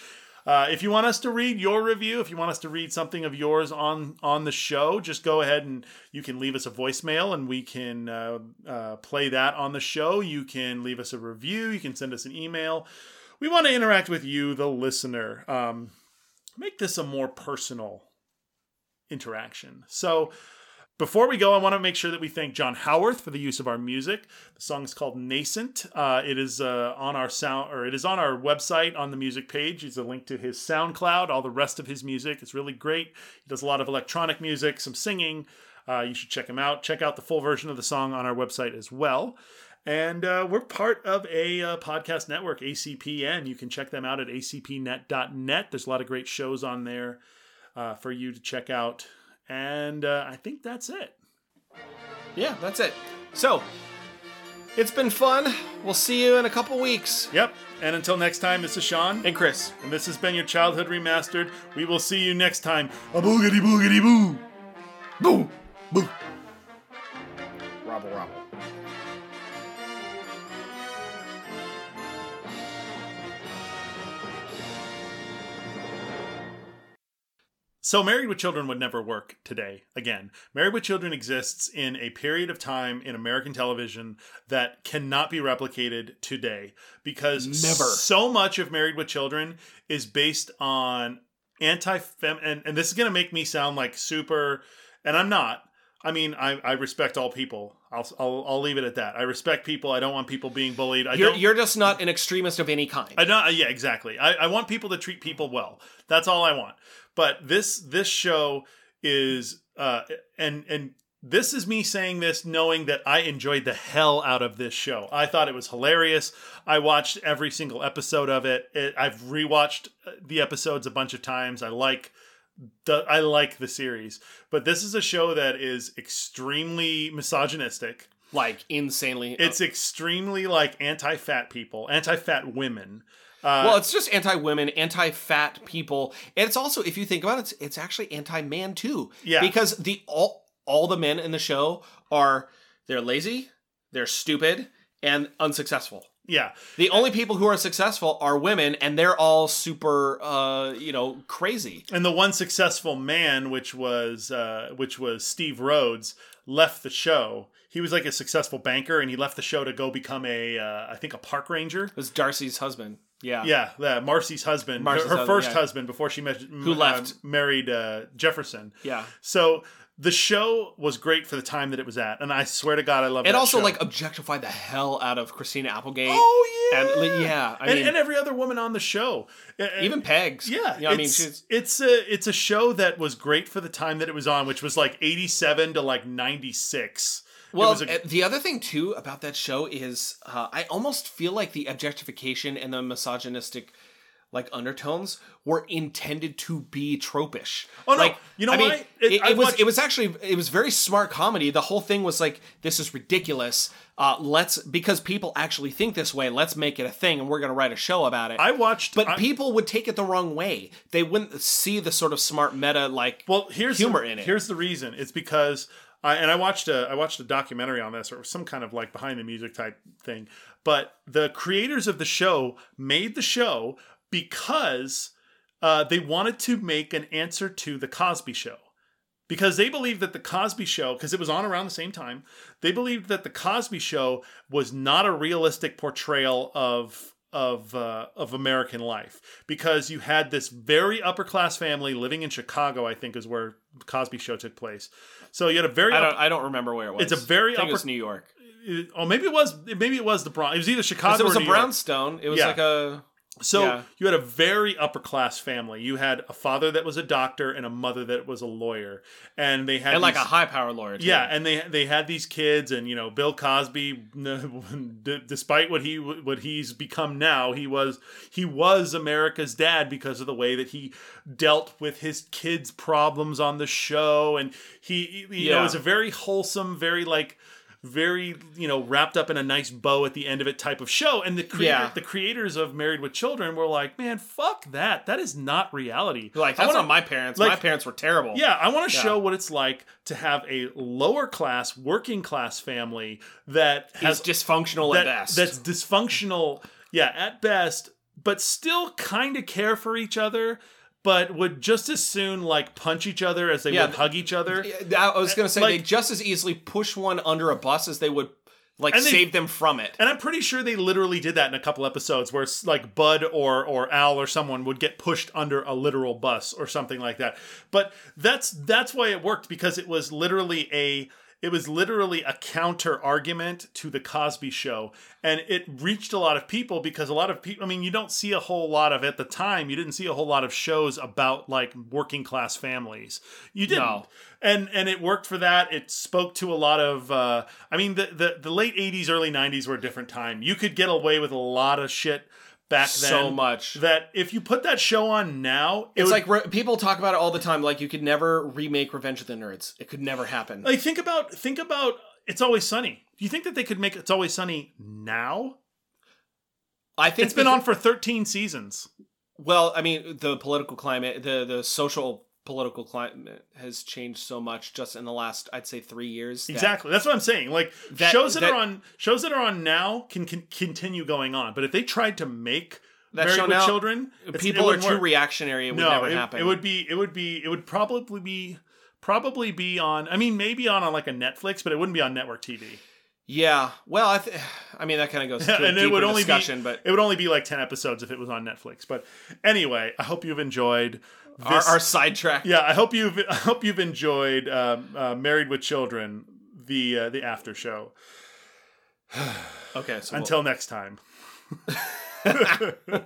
Speaker 1: Uh, if you want us to read your review, if you want us to read something of yours on on the show, just go ahead and you can leave us a voicemail and we can uh, uh, play that on the show. You can leave us a review. You can send us an email. We want to interact with you, the listener. Um, make this a more personal interaction. So. Before we go, I want to make sure that we thank John Howarth for the use of our music. The song is called "Nascent." Uh, it is uh, on our sound, or it is on our website on the music page. It's a link to his SoundCloud, all the rest of his music. It's really great. He does a lot of electronic music, some singing. Uh, you should check him out. Check out the full version of the song on our website as well. And uh, we're part of a uh, podcast network, ACPN. You can check them out at acpnet.net. There's a lot of great shows on there uh, for you to check out. And uh, I think that's it.
Speaker 2: Yeah, that's it. So, it's been fun. We'll see you in a couple weeks.
Speaker 1: Yep. And until next time, this is Sean.
Speaker 2: And Chris.
Speaker 1: And this has been your Childhood Remastered. We will see you next time. A boogity boogity boo. Boo. Boo. So, Married with Children would never work today again. Married with Children exists in a period of time in American television that cannot be replicated today because
Speaker 2: Never.
Speaker 1: so much of Married with Children is based on anti fem and, and this is going to make me sound like super, and I'm not. I mean, I, I respect all people. I'll, I'll I'll leave it at that. I respect people. I don't want people being bullied. I
Speaker 2: You're,
Speaker 1: don't.
Speaker 2: you're just not an extremist of any kind.
Speaker 1: I don't. Yeah, exactly. I, I want people to treat people well. That's all I want. But this this show is uh and and this is me saying this knowing that I enjoyed the hell out of this show. I thought it was hilarious. I watched every single episode of it. it I've rewatched uh, the episodes a bunch of times. I like I like the series. But this is a show that is extremely misogynistic.
Speaker 2: like, insanely.
Speaker 1: It's extremely like anti-fat people, anti-fat women. Uh,
Speaker 2: well, it's just anti-women, anti-fat people, and it's also, if you think about it, it's, it's actually anti-man too.
Speaker 1: Yeah.
Speaker 2: because the all all the men in the show are they're lazy, they're stupid, and unsuccessful.
Speaker 1: Yeah.
Speaker 2: The only people who are successful are women, and they're all super, uh, you know, crazy.
Speaker 1: and the one successful man which was uh, which was steve rhodes left the show he was like a successful banker and he left the show to go become a uh, i think a park ranger
Speaker 2: It was Darcy's husband. Yeah.
Speaker 1: yeah that marcy's husband
Speaker 2: Marcy's
Speaker 1: her, her
Speaker 2: husband,
Speaker 1: first
Speaker 2: yeah.
Speaker 1: husband before she met who
Speaker 2: left.
Speaker 1: married uh, jefferson
Speaker 2: Yeah.
Speaker 1: so the show was great for the time that it was at and i swear to god i love
Speaker 2: it.
Speaker 1: that
Speaker 2: also
Speaker 1: show.
Speaker 2: like objectified the hell out of Christina Applegate.
Speaker 1: oh yeah
Speaker 2: And yeah, I
Speaker 1: and,
Speaker 2: mean-
Speaker 1: and every other woman on the show And-
Speaker 2: Even Pegs.
Speaker 1: Yeah,
Speaker 2: You know, I mean,
Speaker 1: it's,
Speaker 2: she's
Speaker 1: it's a it's a show that was great for the time that it was on, which was like eighty seven to like ninety six.
Speaker 2: Well,
Speaker 1: a-
Speaker 2: uh, the other thing too about that show is uh, I almost feel like the objectification and the misogynistic like undertones were intended to be tropish.
Speaker 1: Oh, no.
Speaker 2: Like,
Speaker 1: You know
Speaker 2: I mean,
Speaker 1: why?
Speaker 2: It,
Speaker 1: It-
Speaker 2: it, was
Speaker 1: watched-
Speaker 2: it was actually it was very smart comedy. The whole thing was like this is ridiculous. Uh, let's because people actually think this way. Let's make it a thing, and we're going to write a show about it.
Speaker 1: I watched,
Speaker 2: but
Speaker 1: I-
Speaker 2: people would take it the wrong way. They wouldn't see the sort of smart meta like
Speaker 1: well, here's
Speaker 2: humor
Speaker 1: the,
Speaker 2: in it.
Speaker 1: Here's the reason. It's because I and I watched a I watched a documentary on this or some kind of like behind the music type thing. But the creators of the show made the show because uh, they wanted to make an answer to the Cosby Show. because they believed that the Cosby Show, because it was on around the same time, they believed that the Cosby Show was not a realistic portrayal of of uh, of American life because you had this very upper class family living in Chicago. I think is where the Cosby Show took place. So you had a very
Speaker 2: I don't I don't remember where it was.
Speaker 1: It's a very
Speaker 2: I think it was New York.
Speaker 1: oh maybe it was maybe it was the Bronx. It was either Chicago
Speaker 2: it was
Speaker 1: or
Speaker 2: a
Speaker 1: York.
Speaker 2: brownstone. It was
Speaker 1: Yeah.
Speaker 2: like a
Speaker 1: So
Speaker 2: Yeah.
Speaker 1: you had a very upper class family. You had a father that was a doctor and a mother that was a lawyer, and they had
Speaker 2: and like a high power lawyer. Too.
Speaker 1: yeah, and they they had these kids, and you know Bill Cosby, despite what he what he's become now, he was he was America's dad because of the way that he dealt with his kids' problems on the show, and he you know it was a very wholesome, very like very you know wrapped up in a nice bow at the end of it type of show. And the creator,
Speaker 2: Yeah.
Speaker 1: the creators of Married with Children were like, man, fuck that. That is not reality.
Speaker 2: Like
Speaker 1: I
Speaker 2: that's
Speaker 1: wanna-
Speaker 2: not my parents.
Speaker 1: like-
Speaker 2: my parents were terrible.
Speaker 1: yeah, I want to
Speaker 2: Yeah.
Speaker 1: show what it's like to have a lower class, working class family that has
Speaker 2: dysfunctional
Speaker 1: that,
Speaker 2: at best.
Speaker 1: that's dysfunctional, yeah, at best, but still kind of care for each other, but would just as soon like punch each other as they
Speaker 2: Yeah,
Speaker 1: would hug each other.
Speaker 2: I was gonna say
Speaker 1: Like-
Speaker 2: they just as easily push one under a bus as they would like
Speaker 1: they-
Speaker 2: save them from it.
Speaker 1: And I'm pretty sure they literally did that in a couple episodes where like Bud or or Al or someone would get pushed under a literal bus or something like that. But that's that's why it worked because it was literally a it was literally a counter argument to the Cosby show and it reached a lot of people because a lot of people I mean you don't see a whole lot of at the time you didn't see a whole lot of shows about like working class families. You didn't
Speaker 2: No.
Speaker 1: and and it worked for that. It spoke to a lot of. Uh, I mean, the, the the late '80s, early '90s were a different time. You could get away with a lot of shit back then.
Speaker 2: so much.
Speaker 1: that if you put that show on now, it
Speaker 2: It's
Speaker 1: would,
Speaker 2: like re- people talk about it all the time. Like you could never remake Revenge of the Nerds. It could never happen.
Speaker 1: like think about think about It's Always Sunny. Do you think that they could make It's Always Sunny now?
Speaker 2: I think
Speaker 1: It's been on for 13 seasons.
Speaker 2: Well, I mean, the political climate, the the social political climate has changed so much just in the last, I'd say, three years. that-
Speaker 1: Exactly. That's what I'm saying. Like
Speaker 2: That-
Speaker 1: shows that,
Speaker 2: that-
Speaker 1: are on shows that are on now can, can continue going on, but if they tried to make
Speaker 2: That
Speaker 1: Married
Speaker 2: show
Speaker 1: with
Speaker 2: now,
Speaker 1: Children,
Speaker 2: People are too
Speaker 1: work.
Speaker 2: reactionary. It would
Speaker 1: no,
Speaker 2: never
Speaker 1: it,
Speaker 2: happen.
Speaker 1: it would be it would be it would probably be probably be on I mean maybe on, on like a Netflix, but it wouldn't be on network TV.
Speaker 2: Yeah. Well, I, th- I mean, that kind of goes to a
Speaker 1: and it would only
Speaker 2: discussion,
Speaker 1: be
Speaker 2: but
Speaker 1: it would only be like 10 episodes if it was on Netflix. But anyway, I hope you've enjoyed this
Speaker 2: our sidetrack.
Speaker 1: Yeah, I hope you've I hope you've enjoyed um, uh, Married with Children, the uh, the after show.
Speaker 2: Okay. So we'll-
Speaker 1: Until next time.